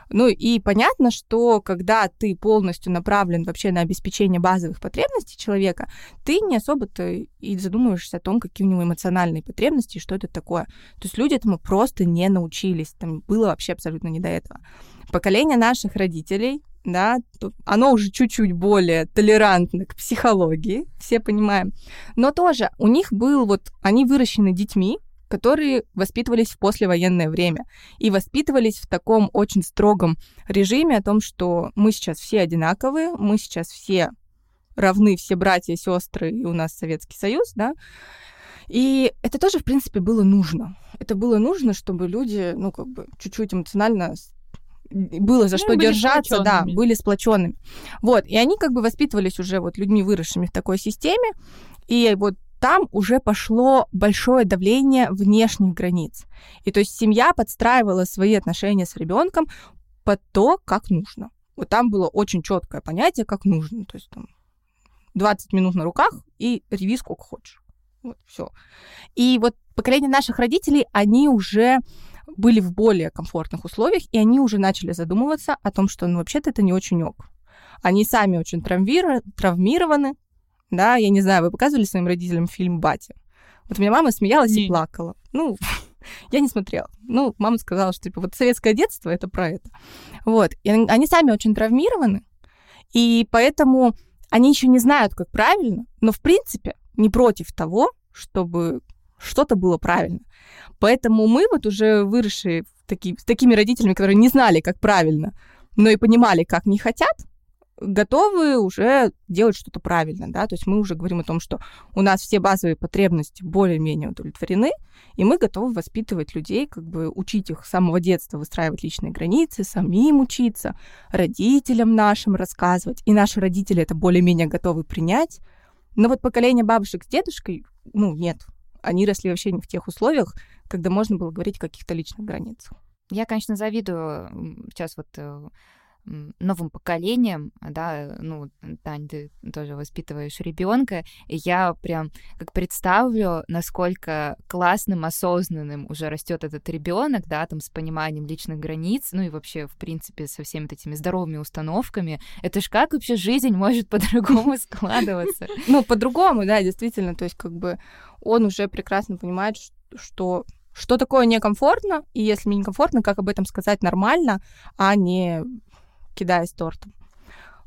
Ну и понятно, что когда ты полностью направлен вообще на обеспечение базовых потребностей человека, ты не особо-то и задумываешься о том, какие у него эмоциональные потребности и что это такое. То есть люди этому просто не научились, там было вообще абсолютно не до этого. Поколение наших родителей, да, оно уже чуть-чуть более толерантно к психологии, все понимаем. Но тоже у них был вот, они выращены детьми, которые воспитывались в послевоенное время и воспитывались в таком очень строгом режиме о том, что мы сейчас все одинаковые, мы сейчас все равны, все братья, сестры, и у нас Советский Союз, да, и это тоже, в принципе, было нужно. Это было нужно, чтобы люди, ну, как бы, чуть-чуть эмоционально было за ну, что держаться, да, были сплоченными. Вот, и они как бы воспитывались уже вот людьми, выросшими в такой системе, и вот там уже пошло большое давление внешних границ. И то есть семья подстраивала свои отношения с ребенком под то, как нужно. Вот там было очень четкое понятие, как нужно. То есть там 20 минут на руках и реви сколько хочешь. Вот, все. И вот поколение наших родителей, они уже были в более комфортных условиях, и они уже начали задумываться о том, что, ну, вообще-то это не очень ок. Они сами очень травмиру... травмированы, да, я не знаю, вы показывали своим родителям фильм «Батя»? Вот у меня мама смеялась не. и плакала. Ну, [LAUGHS] я не смотрела. Ну, мама сказала, что, типа, вот советское детство — это про это. Вот. И они сами очень травмированы, и поэтому они еще не знают, как правильно, но, в принципе, не против того, чтобы что-то было правильно. Поэтому мы вот уже выросшие таки, с такими родителями, которые не знали, как правильно, но и понимали, как не хотят, готовы уже делать что-то правильно, да, то есть мы уже говорим о том, что у нас все базовые потребности более-менее удовлетворены, и мы готовы воспитывать людей, как бы учить их с самого детства выстраивать личные границы, самим учиться, родителям нашим рассказывать, и наши родители это более-менее готовы принять, но вот поколение бабушек с дедушкой, ну, нет, они росли вообще не в тех условиях, когда можно было говорить о каких-то личных границах. Я, конечно, завидую сейчас вот э, новым поколением, да, ну, Тань, ты тоже воспитываешь ребенка, и я прям как представлю, насколько классным, осознанным уже растет этот ребенок, да, там с пониманием личных границ, ну и вообще, в принципе, со всеми этими здоровыми установками. Это ж как вообще жизнь может [LAUGHS] по-другому складываться? [LAUGHS] Ну, по-другому, да, действительно, то есть как бы он уже прекрасно понимает, что что такое некомфортно, и если мне некомфортно, как об этом сказать нормально, а не кидаясь тортом.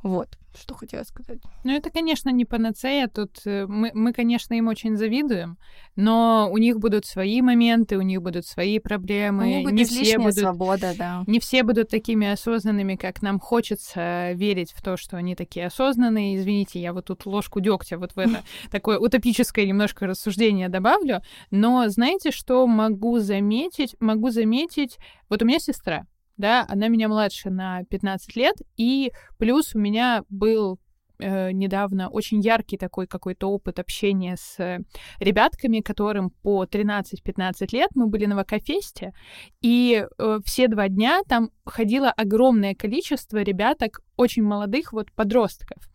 Вот что хотела сказать. Ну, это, конечно, не панацея. Тут э, мы, мы, конечно, им очень завидуем, но у них будут свои моменты, у них будут свои проблемы. У них не все будут, свобода, да. Не все будут такими осознанными, как нам хочется верить в то, что они такие осознанные. Извините, я вот тут ложку дегтя вот в это [LAUGHS] такое утопическое немножко рассуждение добавлю. Но знаете, что могу заметить? Могу заметить... Вот у меня сестра, да, она меня младше на 15 лет, и плюс у меня был э, недавно очень яркий такой какой-то опыт общения с ребятками, которым по 13-15 лет мы были на Вакафесте, и э, все два дня там ходило огромное количество ребяток, очень молодых, вот подростков.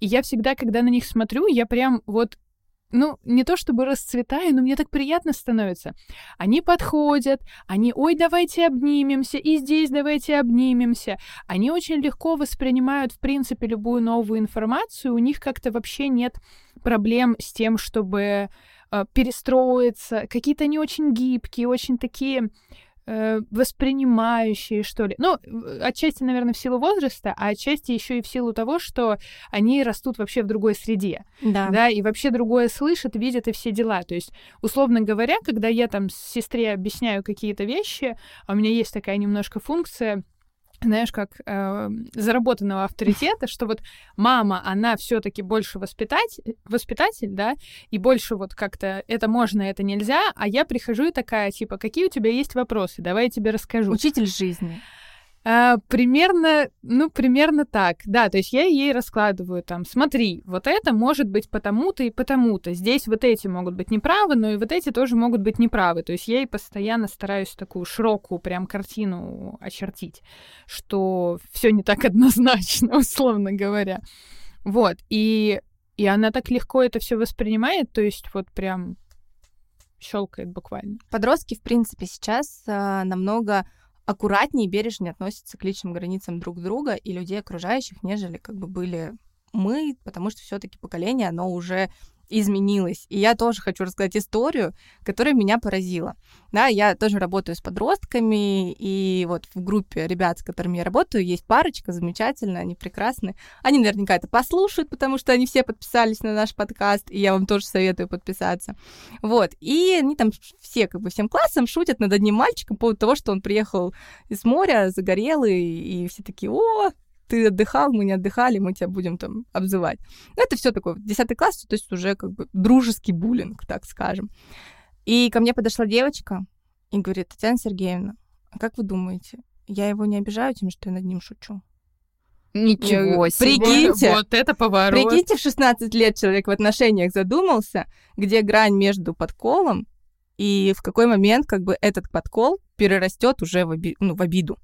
И я всегда, когда на них смотрю, я прям вот ну, не то чтобы расцветаю, но мне так приятно становится. Они подходят, они, ой, давайте обнимемся, и здесь давайте обнимемся. Они очень легко воспринимают, в принципе, любую новую информацию. У них как-то вообще нет проблем с тем, чтобы э, перестроиться. Какие-то они очень гибкие, очень такие воспринимающие, что ли. Ну, отчасти, наверное, в силу возраста, а отчасти еще и в силу того, что они растут вообще в другой среде. Да. Да, и вообще другое слышат, видят и все дела. То есть, условно говоря, когда я там сестре объясняю какие-то вещи, а у меня есть такая немножко функция — знаешь, как э, заработанного авторитета, что вот мама, она все-таки больше воспитать, воспитатель, да, и больше вот как-то это можно, это нельзя, а я прихожу и такая, типа, какие у тебя есть вопросы, давай я тебе расскажу. Учитель жизни. А, примерно, ну, примерно так. Да, то есть я ей раскладываю там, смотри, вот это может быть потому-то и потому-то. Здесь вот эти могут быть неправы, но и вот эти тоже могут быть неправы. То есть я ей постоянно стараюсь такую широкую прям картину очертить, что все не так [LAUGHS] однозначно, условно говоря. Вот, и, и она так легко это все воспринимает, то есть вот прям щелкает буквально. Подростки, в принципе, сейчас а, намного аккуратнее и бережнее относятся к личным границам друг друга и людей окружающих, нежели как бы были мы, потому что все-таки поколение, оно уже изменилось. И я тоже хочу рассказать историю, которая меня поразила. Да, я тоже работаю с подростками, и вот в группе ребят, с которыми я работаю, есть парочка замечательная, они прекрасны. Они наверняка это послушают, потому что они все подписались на наш подкаст, и я вам тоже советую подписаться. Вот, и они там все, как бы всем классом шутят над одним мальчиком по поводу того, что он приехал из моря, загорелый, и все такие, о, ты отдыхал, мы не отдыхали, мы тебя будем там обзывать. Ну, это все такое, 10 класс, то есть уже как бы дружеский буллинг, так скажем. И ко мне подошла девочка и говорит, Татьяна Сергеевна, а как вы думаете, я его не обижаю тем, что я над ним шучу? Ничего себе. Прикиньте, вот, вот это поворот. Прикиньте, в 16 лет человек в отношениях задумался, где грань между подколом и в какой момент как бы этот подкол перерастет уже в, оби- ну, в обиду.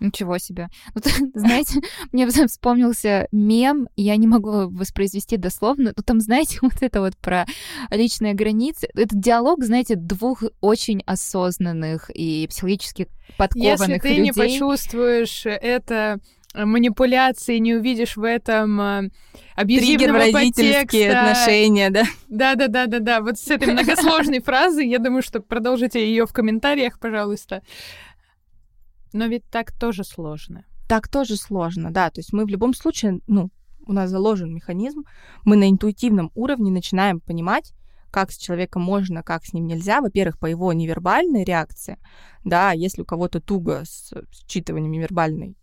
Ничего себе. Ну, [LAUGHS] знаете, мне вспомнился мем, я не могу воспроизвести дословно, но там, знаете, [LAUGHS] вот это вот про личные границы. Это диалог, знаете, двух очень осознанных и психологически подкованных Если ты людей. не почувствуешь это манипуляции, не увидишь в этом э, абьюзивного родительские подтекста. отношения, да? Да, да, да, да, да. Вот с этой многосложной [LAUGHS] фразы, я думаю, что продолжите ее в комментариях, пожалуйста. Но ведь так тоже сложно. Так тоже сложно, да. То есть мы в любом случае, ну, у нас заложен механизм, мы на интуитивном уровне начинаем понимать, как с человеком можно, как с ним нельзя. Во-первых, по его невербальной реакции, да, если у кого-то туго с считыванием невербальной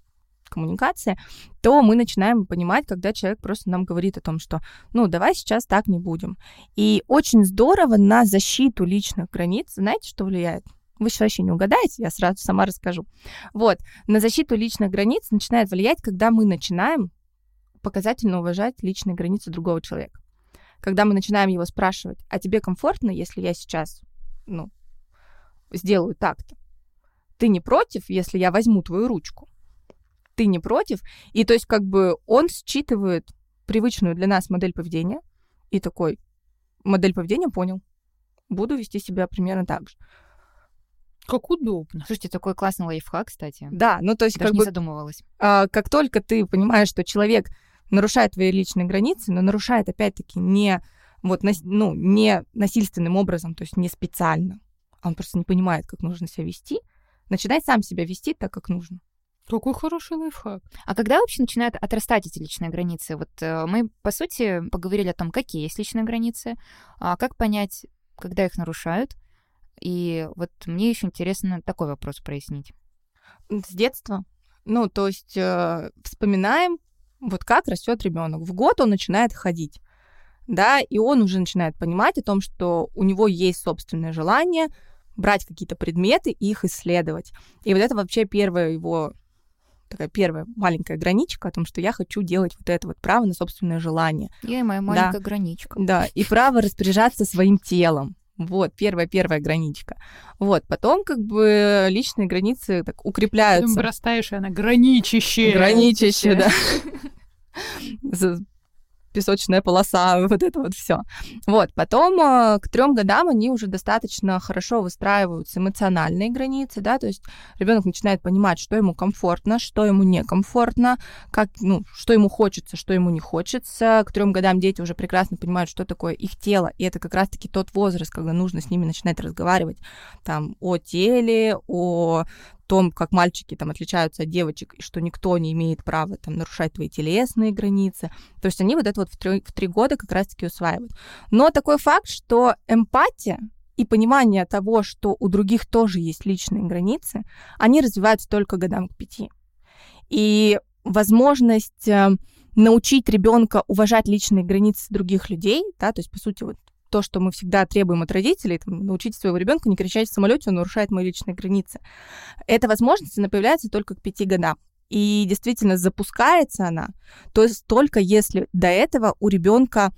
коммуникации, то мы начинаем понимать, когда человек просто нам говорит о том, что, ну, давай сейчас так не будем. И очень здорово на защиту личных границ, знаете, что влияет? Вы сейчас вообще не угадаете, я сразу сама расскажу. Вот, на защиту личных границ начинает влиять, когда мы начинаем показательно уважать личные границы другого человека. Когда мы начинаем его спрашивать, а тебе комфортно, если я сейчас, ну, сделаю так-то? Ты не против, если я возьму твою ручку? Ты не против? И то есть как бы он считывает привычную для нас модель поведения и такой, модель поведения понял, буду вести себя примерно так же. Как удобно. Слушайте, такой классный лайфхак, кстати. Да, ну то есть Даже как не бы задумывалась. а, как только ты понимаешь, что человек нарушает твои личные границы, но нарушает опять-таки не вот нас- ну не насильственным образом, то есть не специально, а он просто не понимает, как нужно себя вести, начинает сам себя вести так, как нужно. Какой хороший лайфхак. А когда вообще начинают отрастать эти личные границы? Вот э, мы, по сути, поговорили о том, какие есть личные границы, а как понять, когда их нарушают. И вот мне еще интересно такой вопрос прояснить. С детства. Ну, то есть э, вспоминаем, вот как растет ребенок. В год он начинает ходить, да, и он уже начинает понимать о том, что у него есть собственное желание брать какие-то предметы и их исследовать. И вот это вообще первое его такая первая маленькая граничка о том, что я хочу делать вот это вот право на собственное желание. Я и моя маленькая да. граничка. Да, и право распоряжаться своим телом. Вот, первая-первая граничка. Вот, потом как бы личные границы так укрепляются. Ты вырастаешь, и она граничище. Граничище, да песочная полоса, [LAUGHS] вот это вот все. Вот, потом э, к трем годам они уже достаточно хорошо выстраиваются эмоциональные границы, да, то есть ребенок начинает понимать, что ему комфортно, что ему некомфортно, как, ну, что ему хочется, что ему не хочется. К трем годам дети уже прекрасно понимают, что такое их тело, и это как раз-таки тот возраст, когда нужно с ними начинать разговаривать там о теле, о том, как мальчики там отличаются от девочек, и что никто не имеет права там нарушать твои телесные границы. То есть они вот это вот в три, в три года как раз-таки усваивают. Но такой факт, что эмпатия и понимание того, что у других тоже есть личные границы, они развиваются только годам к пяти. И возможность э, научить ребенка уважать личные границы других людей, да, то есть, по сути, вот то, что мы всегда требуем от родителей, там, научить своего ребенка не кричать в самолете, он нарушает мои личные границы. Эта возможность, она появляется только к пяти годам. И действительно запускается она, то есть только если до этого у ребенка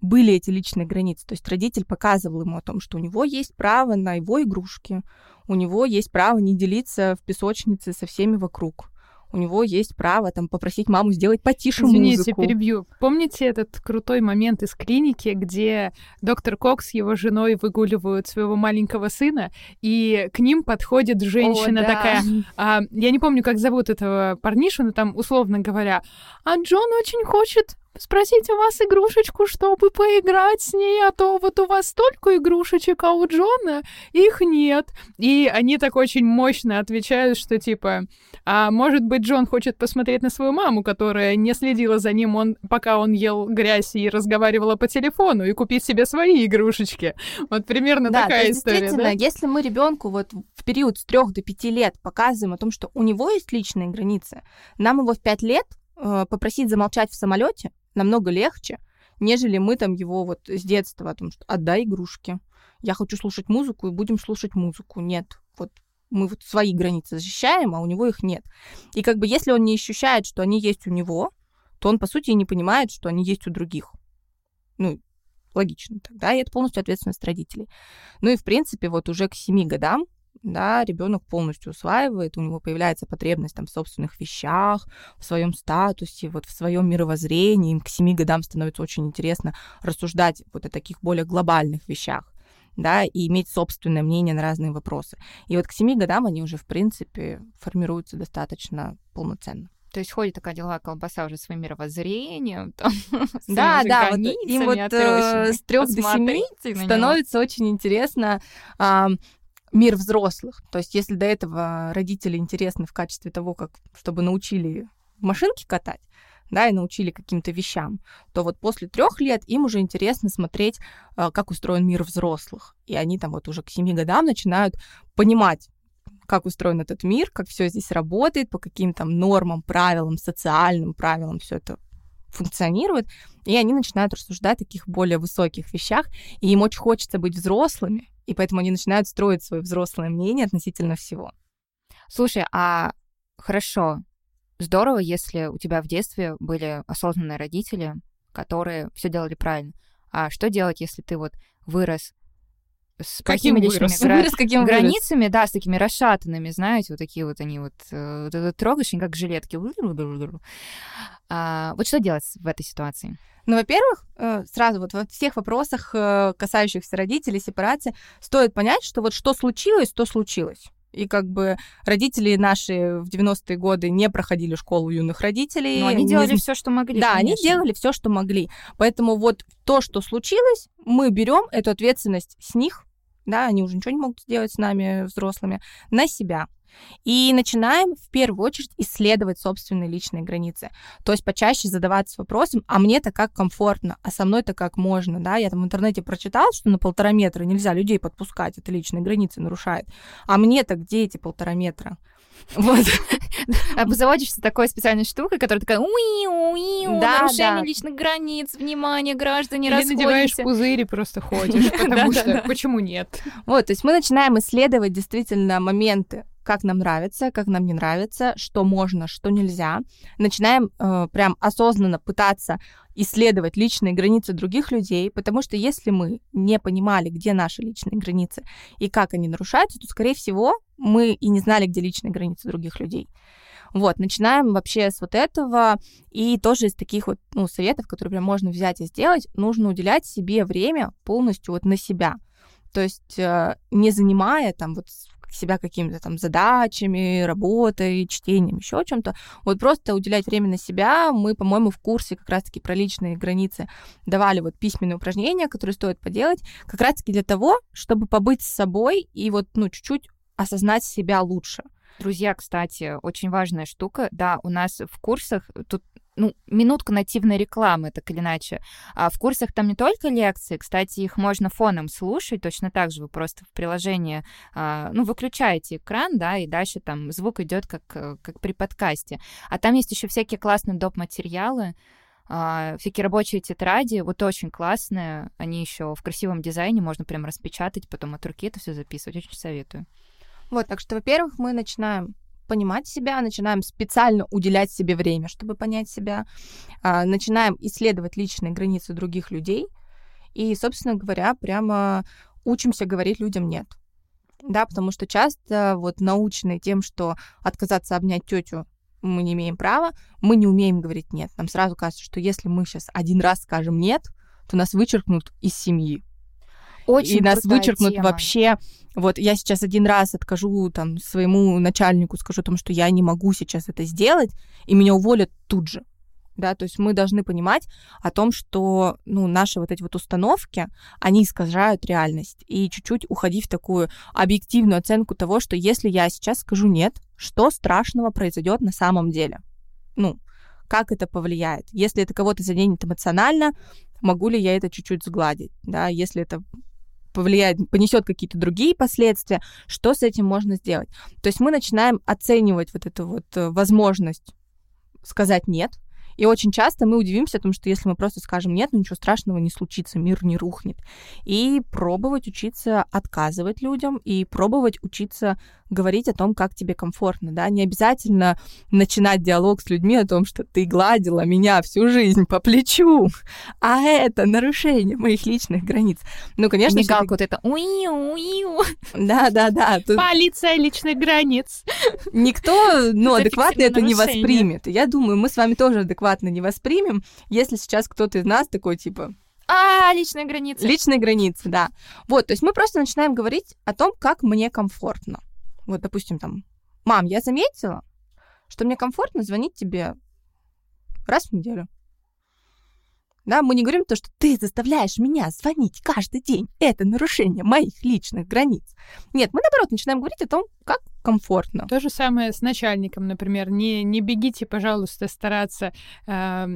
были эти личные границы. То есть родитель показывал ему о том, что у него есть право на его игрушки, у него есть право не делиться в песочнице со всеми вокруг у него есть право там попросить маму сделать потише Извините, музыку. перебью. Помните этот крутой момент из клиники, где доктор Кокс с его женой выгуливают своего маленького сына, и к ним подходит женщина О, да. такая, а, я не помню, как зовут этого парнишу, но там условно говоря, а Джон очень хочет спросить у вас игрушечку, чтобы поиграть с ней, а то вот у вас столько игрушечек, а у Джона их нет. И они так очень мощно отвечают, что типа, а может быть Джон хочет посмотреть на свою маму, которая не следила за ним, он, пока он ел грязь и разговаривала по телефону, и купить себе свои игрушечки. Вот примерно да, такая история. Действительно, да? если мы ребенку вот в период с трех до пяти лет показываем о том, что у него есть личные границы, нам его в пять лет э, попросить замолчать в самолете, намного легче, нежели мы там его вот с детства о том, что отдай игрушки. Я хочу слушать музыку, и будем слушать музыку. Нет, вот мы вот свои границы защищаем, а у него их нет. И как бы если он не ощущает, что они есть у него, то он, по сути, и не понимает, что они есть у других. Ну, логично тогда, и это полностью ответственность родителей. Ну и, в принципе, вот уже к семи годам да, ребенок полностью усваивает, у него появляется потребность там, в собственных вещах, в своем статусе, вот в своем мировоззрении. Им к семи годам становится очень интересно рассуждать вот о таких более глобальных вещах да, и иметь собственное мнение на разные вопросы. И вот к семи годам они уже, в принципе, формируются достаточно полноценно. То есть ходит такая деловая колбаса уже своим мировоззрением, [LAUGHS] там, да, да, вот им вот э, с трех до семи становится очень интересно мир взрослых. То есть, если до этого родители интересны в качестве того, как чтобы научили машинки катать, да, и научили каким-то вещам, то вот после трех лет им уже интересно смотреть, а, как устроен мир взрослых. И они там вот уже к семи годам начинают понимать, как устроен этот мир, как все здесь работает, по каким там нормам, правилам, социальным правилам все это функционирует, и они начинают рассуждать о таких более высоких вещах, и им очень хочется быть взрослыми, и поэтому они начинают строить свое взрослое мнение относительно всего. Слушай, а хорошо, здорово, если у тебя в детстве были осознанные родители, которые все делали правильно. А что делать, если ты вот вырос с какими личными гра... вырос, каким границами, вырос. да, с такими расшатанными, знаете, вот такие вот они вот, э, вот это трогаешь, они как жилетки. А, вот что делать в этой ситуации? Ну, во-первых, э, сразу вот во всех вопросах, э, касающихся родителей, сепарации, стоит понять, что вот что случилось, то случилось. И как бы родители наши в 90-е годы не проходили школу юных родителей. Но они делали не... все, что могли. Да, конечно. они делали все, что могли. Поэтому вот то, что случилось, мы берем эту ответственность с них, да, они уже ничего не могут сделать с нами, взрослыми, на себя. И начинаем в первую очередь исследовать собственные личные границы. То есть почаще задаваться вопросом, а мне-то как комфортно, а со мной-то как можно, да? Я там в интернете прочитал, что на полтора метра нельзя людей подпускать, это личные границы нарушает. А мне-то где эти полтора метра? [LAUGHS] Вот. Обзаводишься такой специальной штукой, которая такая уи уи да, нарушение да. личных границ, внимание, граждане, Или надеваешь пузырь и просто [LAUGHS] ходишь, потому что почему нет? Вот, то есть мы начинаем исследовать действительно моменты, как нам нравится, как нам не нравится, что можно, что нельзя. Начинаем э, прям осознанно пытаться исследовать личные границы других людей, потому что если мы не понимали, где наши личные границы и как они нарушаются, то, скорее всего, мы и не знали, где личные границы других людей. Вот, начинаем вообще с вот этого, и тоже из таких вот, ну, советов, которые прям можно взять и сделать, нужно уделять себе время полностью вот на себя. То есть э, не занимая там вот себя какими-то там задачами, работой, чтением, еще чем-то. Вот просто уделять время на себя. Мы, по-моему, в курсе как раз-таки про личные границы давали вот письменные упражнения, которые стоит поделать, как раз-таки для того, чтобы побыть с собой и вот, ну, чуть-чуть осознать себя лучше. Друзья, кстати, очень важная штука. Да, у нас в курсах, тут ну, минутка нативной рекламы, так или иначе. А в курсах там не только лекции, кстати, их можно фоном слушать, точно так же вы просто в приложении, а, ну, выключаете экран, да, и дальше там звук идет как, э, как при подкасте. А там есть еще всякие классные доп. материалы, а, всякие рабочие тетради, вот очень классные, они еще в красивом дизайне, можно прям распечатать, потом от руки это все записывать, очень советую. Вот, так что, во-первых, мы начинаем понимать себя, начинаем специально уделять себе время, чтобы понять себя, а, начинаем исследовать личные границы других людей и, собственно говоря, прямо учимся говорить людям нет. Да, потому что часто вот наученные тем, что отказаться обнять тетю мы не имеем права, мы не умеем говорить нет. Нам сразу кажется, что если мы сейчас один раз скажем нет, то нас вычеркнут из семьи. Очень и нас вычеркнут тема. вообще. Вот я сейчас один раз откажу там своему начальнику, скажу о том, что я не могу сейчас это сделать, и меня уволят тут же. Да, то есть мы должны понимать о том, что ну, наши вот эти вот установки, они искажают реальность. И чуть-чуть уходить в такую объективную оценку того, что если я сейчас скажу нет, что страшного произойдет на самом деле? Ну, как это повлияет? Если это кого-то заденет эмоционально, могу ли я это чуть-чуть сгладить? Да, если это повлияет, понесет какие-то другие последствия, что с этим можно сделать. То есть мы начинаем оценивать вот эту вот э, возможность сказать нет, и очень часто мы удивимся, потому что если мы просто скажем нет, ну ничего страшного не случится, мир не рухнет. И пробовать учиться отказывать людям, и пробовать учиться говорить о том, как тебе комфортно, да, не обязательно начинать диалог с людьми о том, что ты гладила меня всю жизнь по плечу, [LAUGHS] а это нарушение моих личных границ. Ну, конечно, Мигалка вот это уиу-уиу. Да-да-да. Тут... Полиция личных границ. Никто, [LAUGHS] ну, адекватно это не воспримет. Я думаю, мы с вами тоже адекватно не воспримем, если сейчас кто-то из нас такой, типа, а, личные границы. Личные границы, да. Вот, то есть мы просто начинаем говорить о том, как мне комфортно. Вот, допустим, там, мам, я заметила, что мне комфортно звонить тебе раз в неделю. Да, мы не говорим то, что ты заставляешь меня звонить каждый день. Это нарушение моих личных границ. Нет, мы, наоборот, начинаем говорить о том, как комфортно. То же самое с начальником, например. Не, не бегите, пожалуйста, стараться э,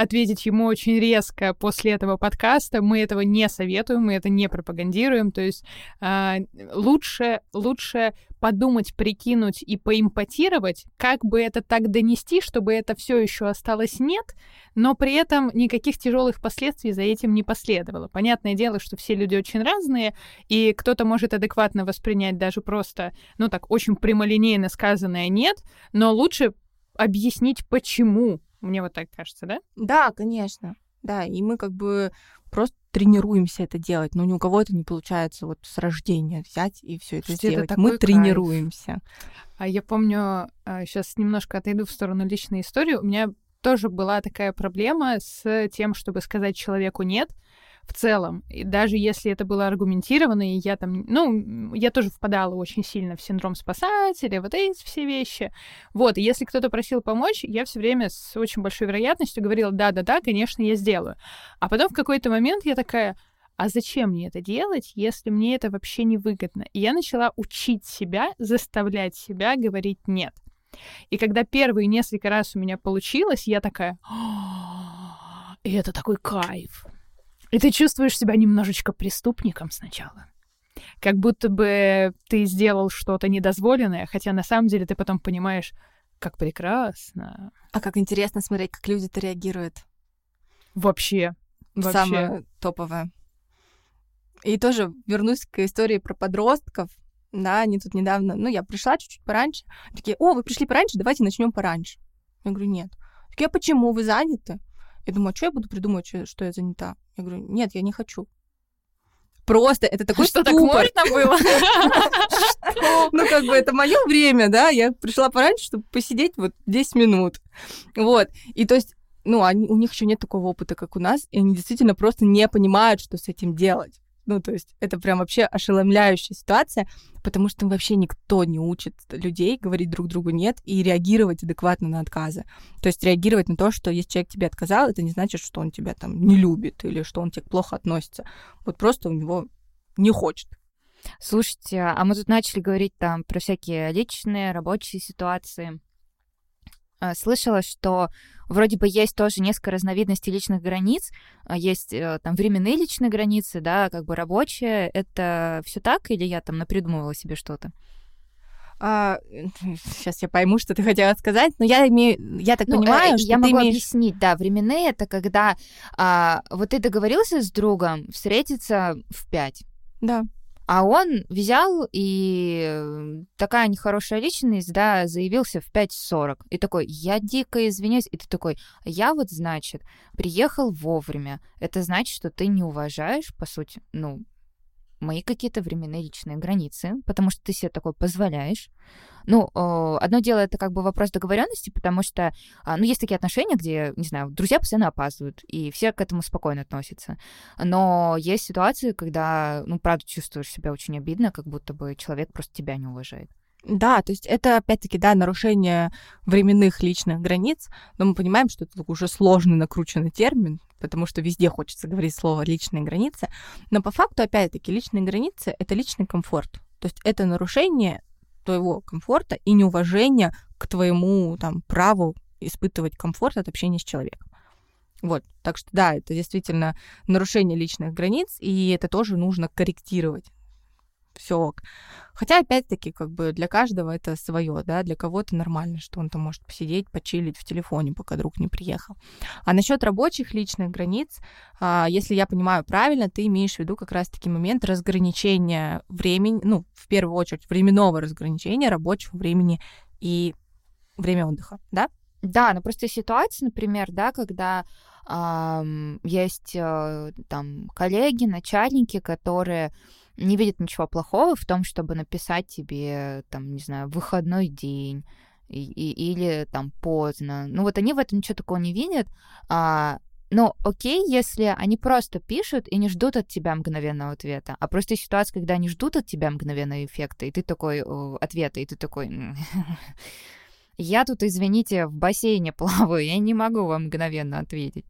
ответить ему очень резко после этого подкаста. Мы этого не советуем, мы это не пропагандируем. То есть э, лучше, лучше подумать, прикинуть и поимпотировать, как бы это так донести, чтобы это все еще осталось нет, но при этом никаких тяжелых последствий за этим не последовало. Понятное дело, что все люди очень разные, и кто-то может адекватно воспринять даже просто, ну так, очень прямолинейно сказанное нет, но лучше объяснить, почему мне вот так кажется, да? Да, конечно. Да, и мы как бы просто тренируемся это делать, но ни у кого это не получается вот с рождения взять и все это Слушайте, сделать. Это мы кайф. тренируемся. А я помню, сейчас а, немножко отойду в сторону личной истории. У меня тоже была такая проблема с тем, чтобы сказать человеку нет в целом. И даже если это было аргументировано, и я там, ну, я тоже впадала очень сильно в синдром спасателя, вот эти все вещи. Вот, и если кто-то просил помочь, я все время с очень большой вероятностью говорила, да-да-да, конечно, я сделаю. А потом в какой-то момент я такая, а зачем мне это делать, если мне это вообще не выгодно? И я начала учить себя, заставлять себя говорить нет. И когда первые несколько раз у меня получилось, я такая, «А, и это такой кайф. И ты чувствуешь себя немножечко преступником сначала. Как будто бы ты сделал что-то недозволенное, хотя на самом деле ты потом понимаешь, как прекрасно. А как интересно смотреть, как люди-то реагируют. Вообще. Вообще. Самое топовое. И тоже вернусь к истории про подростков. Да, они тут недавно... Ну, я пришла чуть-чуть пораньше. Такие, о, вы пришли пораньше, давайте начнем пораньше. Я говорю, нет. Такие, а почему? Вы заняты? Я думаю, а что я буду придумывать, что, я занята? Я говорю, нет, я не хочу. Просто это такой Что, так ступор. можно было? [LAUGHS] Ну, как бы это мое время, да, я пришла пораньше, чтобы посидеть вот 10 минут. Вот. И то есть, ну, они, у них еще нет такого опыта, как у нас, и они действительно просто не понимают, что с этим делать. Ну, то есть это прям вообще ошеломляющая ситуация, потому что вообще никто не учит людей говорить друг другу нет и реагировать адекватно на отказы. То есть реагировать на то, что если человек тебе отказал, это не значит, что он тебя там не любит или что он тебе плохо относится. Вот просто у него не хочет. Слушайте, а мы тут начали говорить там про всякие личные, рабочие ситуации. А, Слышала, что вроде бы есть тоже несколько разновидностей личных границ. А, Есть э, там временные личные границы, да, как бы рабочие. Это все так или я там напридумывала себе что-то? сейчас я пойму, что ты хотела сказать, но я имею, я так Ну, э, понимаю, что я ты могу имеешь объяснить, да, временные это когда а, вот ты договорился с другом встретиться в 5, Да. А он взял и э, такая нехорошая личность, да, заявился в 5.40. И такой, я дико извиняюсь. И ты такой, я вот, значит, приехал вовремя. Это значит, что ты не уважаешь, по сути, ну, мои какие-то временные личные границы, потому что ты себе такое позволяешь. Ну, э, одно дело это как бы вопрос договоренности, потому что, а, ну, есть такие отношения, где, не знаю, друзья постоянно опаздывают, и все к этому спокойно относятся. Но есть ситуации, когда, ну, правда, чувствуешь себя очень обидно, как будто бы человек просто тебя не уважает. Да, то есть это, опять-таки, да, нарушение временных личных границ, но мы понимаем, что это уже сложный накрученный термин, потому что везде хочется говорить слово «личные границы», но по факту, опять-таки, личные границы — это личный комфорт, то есть это нарушение твоего комфорта и неуважение к твоему там праву испытывать комфорт от общения с человеком. Вот, так что да, это действительно нарушение личных границ, и это тоже нужно корректировать. Все ок. Хотя, опять-таки, как бы для каждого это свое, да, для кого-то нормально, что он там может посидеть, почилить в телефоне, пока друг не приехал. А насчет рабочих личных границ, а, если я понимаю правильно, ты имеешь в виду как раз-таки момент разграничения времени, ну, в первую очередь, временного разграничения рабочего времени и время отдыха, да? Да, но просто ситуация, например, да, когда ам, есть э, там коллеги, начальники, которые не видят ничего плохого в том, чтобы написать тебе, там, не знаю, выходной день и, и- или там поздно. Ну вот они в этом ничего такого не видят. А, но окей, если они просто пишут и не ждут от тебя мгновенного ответа, а просто есть ситуация, когда они ждут от тебя мгновенного эффекта, и ты такой ответа, и ты такой, «М, [LAUGHS] я тут, извините, в бассейне [LAUGHS] плаваю, я не могу вам мгновенно ответить.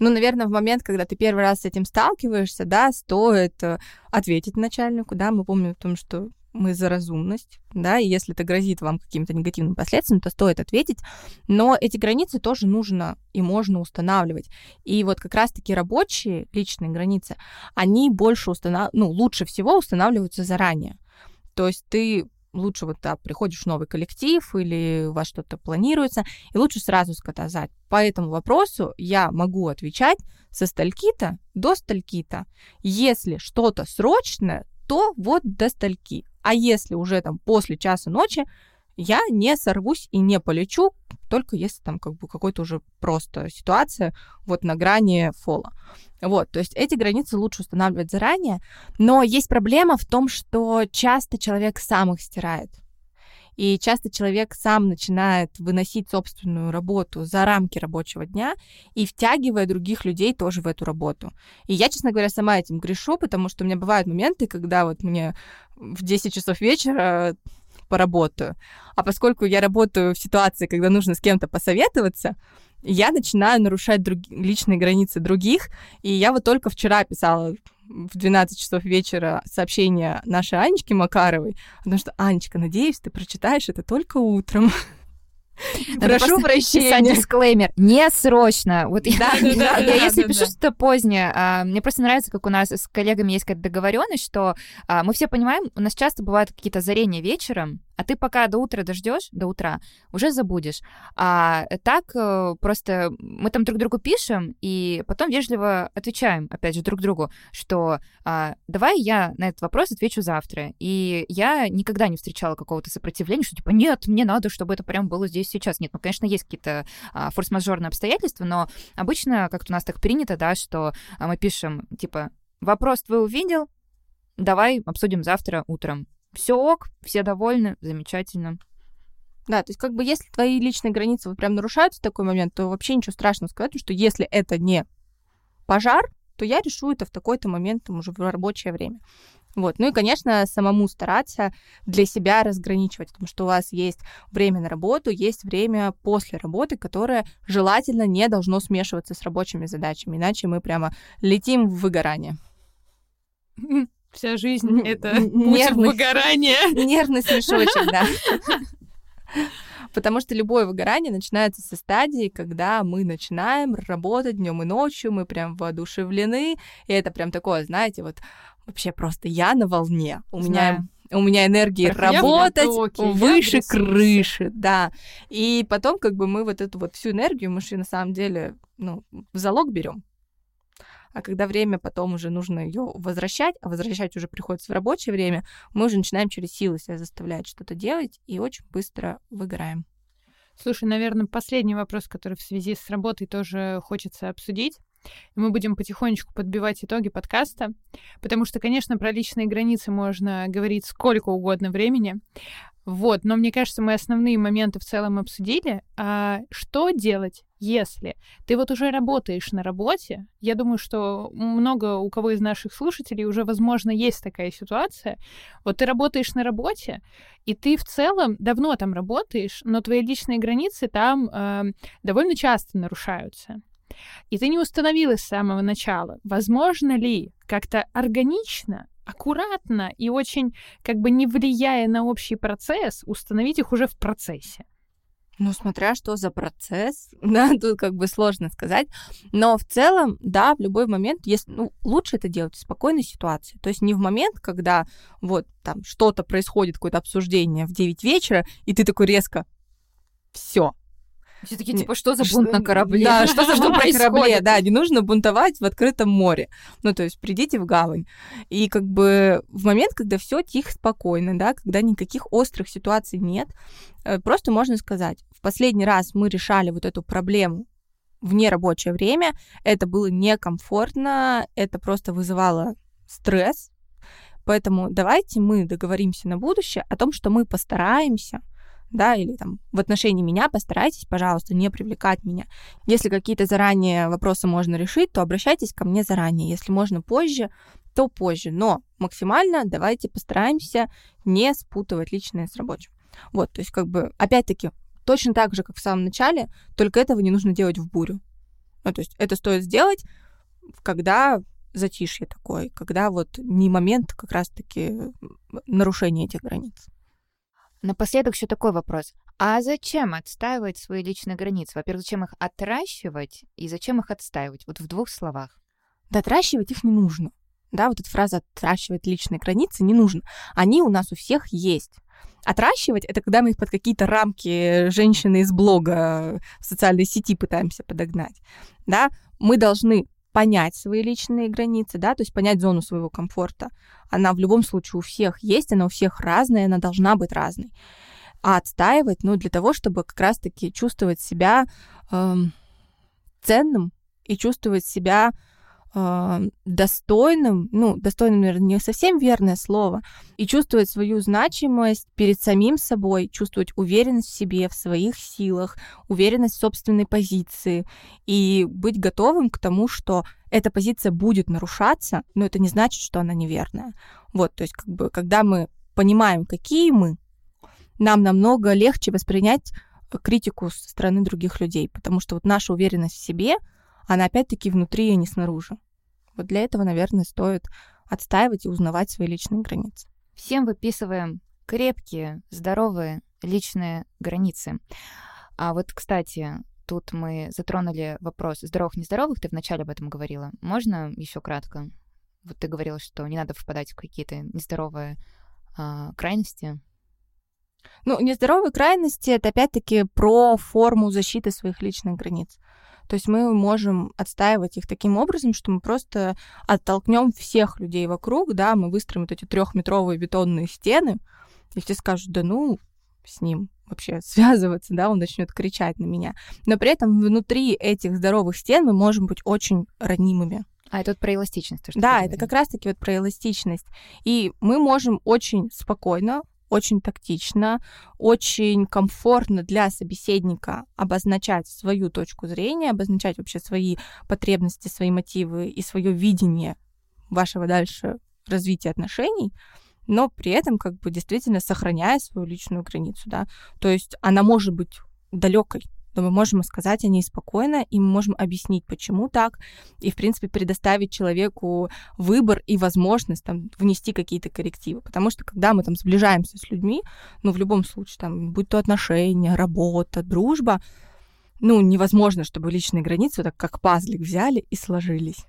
Ну, наверное, в момент, когда ты первый раз с этим сталкиваешься, да, стоит э, ответить начальнику, да, мы помним о том, что мы за разумность, да, и если это грозит вам каким-то негативным последствиям, то стоит ответить, но эти границы тоже нужно и можно устанавливать. И вот как раз-таки рабочие личные границы, они больше установ... ну, лучше всего устанавливаются заранее. То есть ты лучше вот так приходишь в новый коллектив или у вас что-то планируется, и лучше сразу сказать, по этому вопросу я могу отвечать со стальки-то до стальки-то. Если что-то срочное, то вот до стальки. А если уже там после часа ночи, я не сорвусь и не полечу, только если там как бы какой-то уже просто ситуация вот на грани фола. Вот, то есть эти границы лучше устанавливать заранее, но есть проблема в том, что часто человек сам их стирает. И часто человек сам начинает выносить собственную работу за рамки рабочего дня и втягивая других людей тоже в эту работу. И я, честно говоря, сама этим грешу, потому что у меня бывают моменты, когда вот мне в 10 часов вечера поработаю. А поскольку я работаю в ситуации, когда нужно с кем-то посоветоваться, я начинаю нарушать друг... личные границы других. И я вот только вчера писала в 12 часов вечера сообщение нашей Анечки Макаровой, потому что, Анечка, надеюсь, ты прочитаешь это только утром. [LAUGHS] Прошу прощения. дисклеймер. Не срочно. Вот я, [LAUGHS] я, если пишу что-то позднее, а, мне просто нравится, как у нас с коллегами есть какая-то договоренность, что а, мы все понимаем, у нас часто бывают какие-то озарения вечером, а ты пока до утра дождешь, до утра, уже забудешь. А так э, просто мы там друг другу пишем, и потом вежливо отвечаем, опять же, друг другу, что а, давай я на этот вопрос отвечу завтра. И я никогда не встречала какого-то сопротивления, что типа, нет, мне надо, чтобы это прям было здесь сейчас. Нет, ну, конечно, есть какие-то а, форс-мажорные обстоятельства, но обычно как-то у нас так принято, да, что а, мы пишем, типа, вопрос твой увидел, давай обсудим завтра утром все ок, все довольны, замечательно. Да, то есть как бы если твои личные границы вот прям нарушаются в такой момент, то вообще ничего страшного сказать, что если это не пожар, то я решу это в такой-то момент, там, уже в рабочее время. Вот. Ну и, конечно, самому стараться для себя разграничивать, потому что у вас есть время на работу, есть время после работы, которое желательно не должно смешиваться с рабочими задачами, иначе мы прямо летим в выгорание. [LAUGHS] Вся жизнь — это [LAUGHS] путь выгорания. [LAUGHS] Нервный смешочек, да. [LAUGHS] Потому что любое выгорание начинается со стадии, когда мы начинаем работать днем и ночью, мы прям воодушевлены, и это прям такое, знаете, вот вообще просто я на волне. У меня у меня энергии работать потоке, выше крыши, да. И потом как бы мы вот эту вот всю энергию, мы же на самом деле, ну, в залог берем а когда время потом уже нужно ее возвращать, а возвращать уже приходится в рабочее время, мы уже начинаем через силы себя заставлять что-то делать и очень быстро выгораем. Слушай, наверное, последний вопрос, который в связи с работой тоже хочется обсудить. И мы будем потихонечку подбивать итоги подкаста, потому что, конечно, про личные границы можно говорить сколько угодно времени. Вот, но мне кажется, мы основные моменты в целом обсудили. А что делать, если ты вот уже работаешь на работе? Я думаю, что много у кого из наших слушателей уже, возможно, есть такая ситуация. Вот ты работаешь на работе, и ты в целом давно там работаешь, но твои личные границы там э, довольно часто нарушаются. И ты не установила с самого начала, возможно ли как-то органично аккуратно и очень, как бы не влияя на общий процесс, установить их уже в процессе. Ну, смотря что за процесс, [LAUGHS] да, тут как бы сложно сказать. Но в целом, да, в любой момент, если, ну, лучше это делать в спокойной ситуации. То есть не в момент, когда вот там что-то происходит, какое-то обсуждение в 9 вечера, и ты такой резко, все, все таки типа, что за бунт на корабле? Да, [LAUGHS] что за бунт на корабле? Да, не нужно бунтовать в открытом море. Ну, то есть придите в гавань. И как бы в момент, когда все тихо, спокойно, да, когда никаких острых ситуаций нет, э, просто можно сказать, в последний раз мы решали вот эту проблему в нерабочее время, это было некомфортно, это просто вызывало стресс, Поэтому давайте мы договоримся на будущее о том, что мы постараемся да, или там в отношении меня постарайтесь, пожалуйста, не привлекать меня. Если какие-то заранее вопросы можно решить, то обращайтесь ко мне заранее. Если можно позже, то позже. Но максимально давайте постараемся не спутывать личное с рабочим. Вот, то есть как бы, опять-таки, точно так же, как в самом начале, только этого не нужно делать в бурю. Ну, то есть это стоит сделать, когда затишье такое, когда вот не момент как раз-таки нарушения этих границ. Напоследок еще такой вопрос. А зачем отстаивать свои личные границы? Во-первых, зачем их отращивать и зачем их отстаивать? Вот в двух словах. Да, отращивать их не нужно. Да, вот эта фраза «отращивать личные границы» не нужно. Они у нас у всех есть. Отращивать — это когда мы их под какие-то рамки женщины из блога в социальной сети пытаемся подогнать. Да, мы должны понять свои личные границы, да, то есть понять зону своего комфорта. Она в любом случае у всех есть, она у всех разная, она должна быть разной. А отстаивать, ну, для того, чтобы как раз-таки чувствовать себя э, ценным и чувствовать себя э, достойным, ну, достойным, наверное, не совсем верное слово, и чувствовать свою значимость перед самим собой, чувствовать уверенность в себе, в своих силах, уверенность в собственной позиции, и быть готовым к тому, что эта позиция будет нарушаться, но это не значит, что она неверная. Вот, то есть, как бы, когда мы понимаем, какие мы, нам намного легче воспринять критику со стороны других людей, потому что вот наша уверенность в себе — она опять-таки внутри, а не снаружи. Вот для этого, наверное, стоит отстаивать и узнавать свои личные границы. Всем выписываем крепкие, здоровые личные границы. А вот, кстати, тут мы затронули вопрос здоровых-нездоровых, ты вначале об этом говорила. Можно еще кратко? Вот ты говорила, что не надо впадать в какие-то нездоровые а, крайности. Ну, нездоровые крайности — это опять-таки про форму защиты своих личных границ. То есть мы можем отстаивать их таким образом, что мы просто оттолкнем всех людей вокруг, да, мы выстроим вот эти трехметровые бетонные стены, и все скажут, да ну, с ним вообще [LAUGHS] связываться, да, он начнет кричать на меня. Но при этом внутри этих здоровых стен мы можем быть очень ранимыми. А это вот про эластичность. То, что да, это как раз-таки вот про эластичность. И мы можем очень спокойно, очень тактично, очень комфортно для собеседника обозначать свою точку зрения, обозначать вообще свои потребности, свои мотивы и свое видение вашего дальше развития отношений, но при этом как бы действительно сохраняя свою личную границу, да. То есть она может быть далекой, но мы можем сказать о ней спокойно, и мы можем объяснить, почему так, и, в принципе, предоставить человеку выбор и возможность там внести какие-то коррективы. Потому что, когда мы там сближаемся с людьми, ну, в любом случае, там, будь то отношения, работа, дружба, ну, невозможно, чтобы личные границы вот так как пазлик взяли и сложились.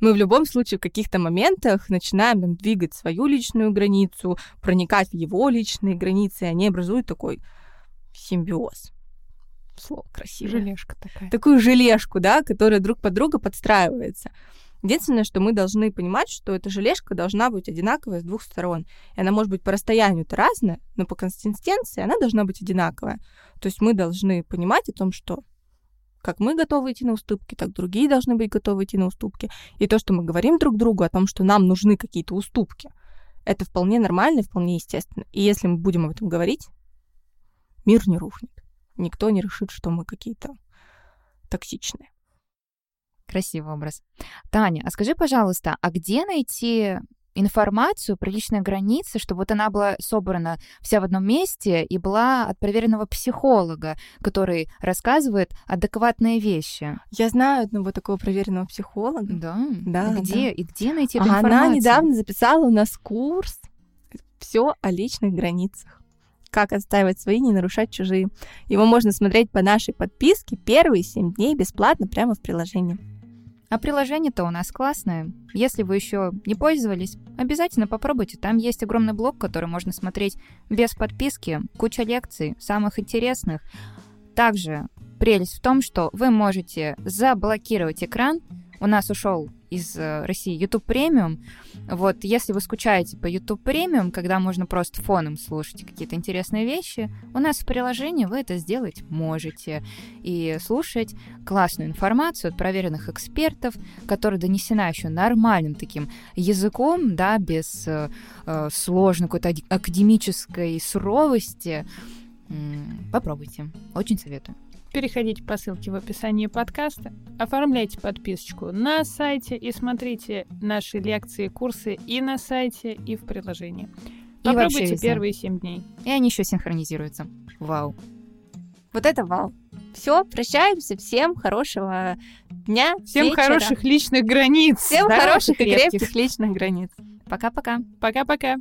Мы в любом случае в каких-то моментах начинаем там, двигать свою личную границу, проникать в его личные границы, и они образуют такой симбиоз слово красивое. Желешка такая. Такую желешку, да, которая друг под друга подстраивается. Единственное, что мы должны понимать, что эта желешка должна быть одинаковая с двух сторон. И она может быть по расстоянию-то разная, но по консистенции она должна быть одинаковая. То есть мы должны понимать о том, что как мы готовы идти на уступки, так другие должны быть готовы идти на уступки. И то, что мы говорим друг другу о том, что нам нужны какие-то уступки, это вполне нормально и вполне естественно. И если мы будем об этом говорить, мир не рухнет никто не решит, что мы какие-то токсичные. Красивый образ. Таня, а скажи, пожалуйста, а где найти информацию про личные границы, чтобы вот она была собрана вся в одном месте и была от проверенного психолога, который рассказывает адекватные вещи. Я знаю одного такого проверенного психолога. Да? Да. Где? Да. И где найти эту а информацию? Она недавно записала у нас курс все о личных границах как отстаивать свои, не нарушать чужие. Его можно смотреть по нашей подписке первые 7 дней бесплатно прямо в приложении. А приложение-то у нас классное. Если вы еще не пользовались, обязательно попробуйте. Там есть огромный блог, который можно смотреть без подписки, куча лекций, самых интересных. Также прелесть в том, что вы можете заблокировать экран. У нас ушел из э, России YouTube Premium. Вот, если вы скучаете по YouTube Premium, когда можно просто фоном слушать какие-то интересные вещи, у нас в приложении вы это сделать можете. И слушать классную информацию от проверенных экспертов, которая донесена еще нормальным таким языком, да, без э, э сложной какой-то академической суровости. Попробуйте. Очень советую. Переходите по ссылке в описании подкаста, оформляйте подписочку на сайте и смотрите наши лекции, курсы и на сайте, и в приложении. И Попробуйте первые семь дней. И они еще синхронизируются. Вау. Вот это вау. Все, прощаемся. Всем хорошего дня. Всем вечера. хороших личных границ. Всем хороших и крепких личных границ. Пока-пока. Пока-пока.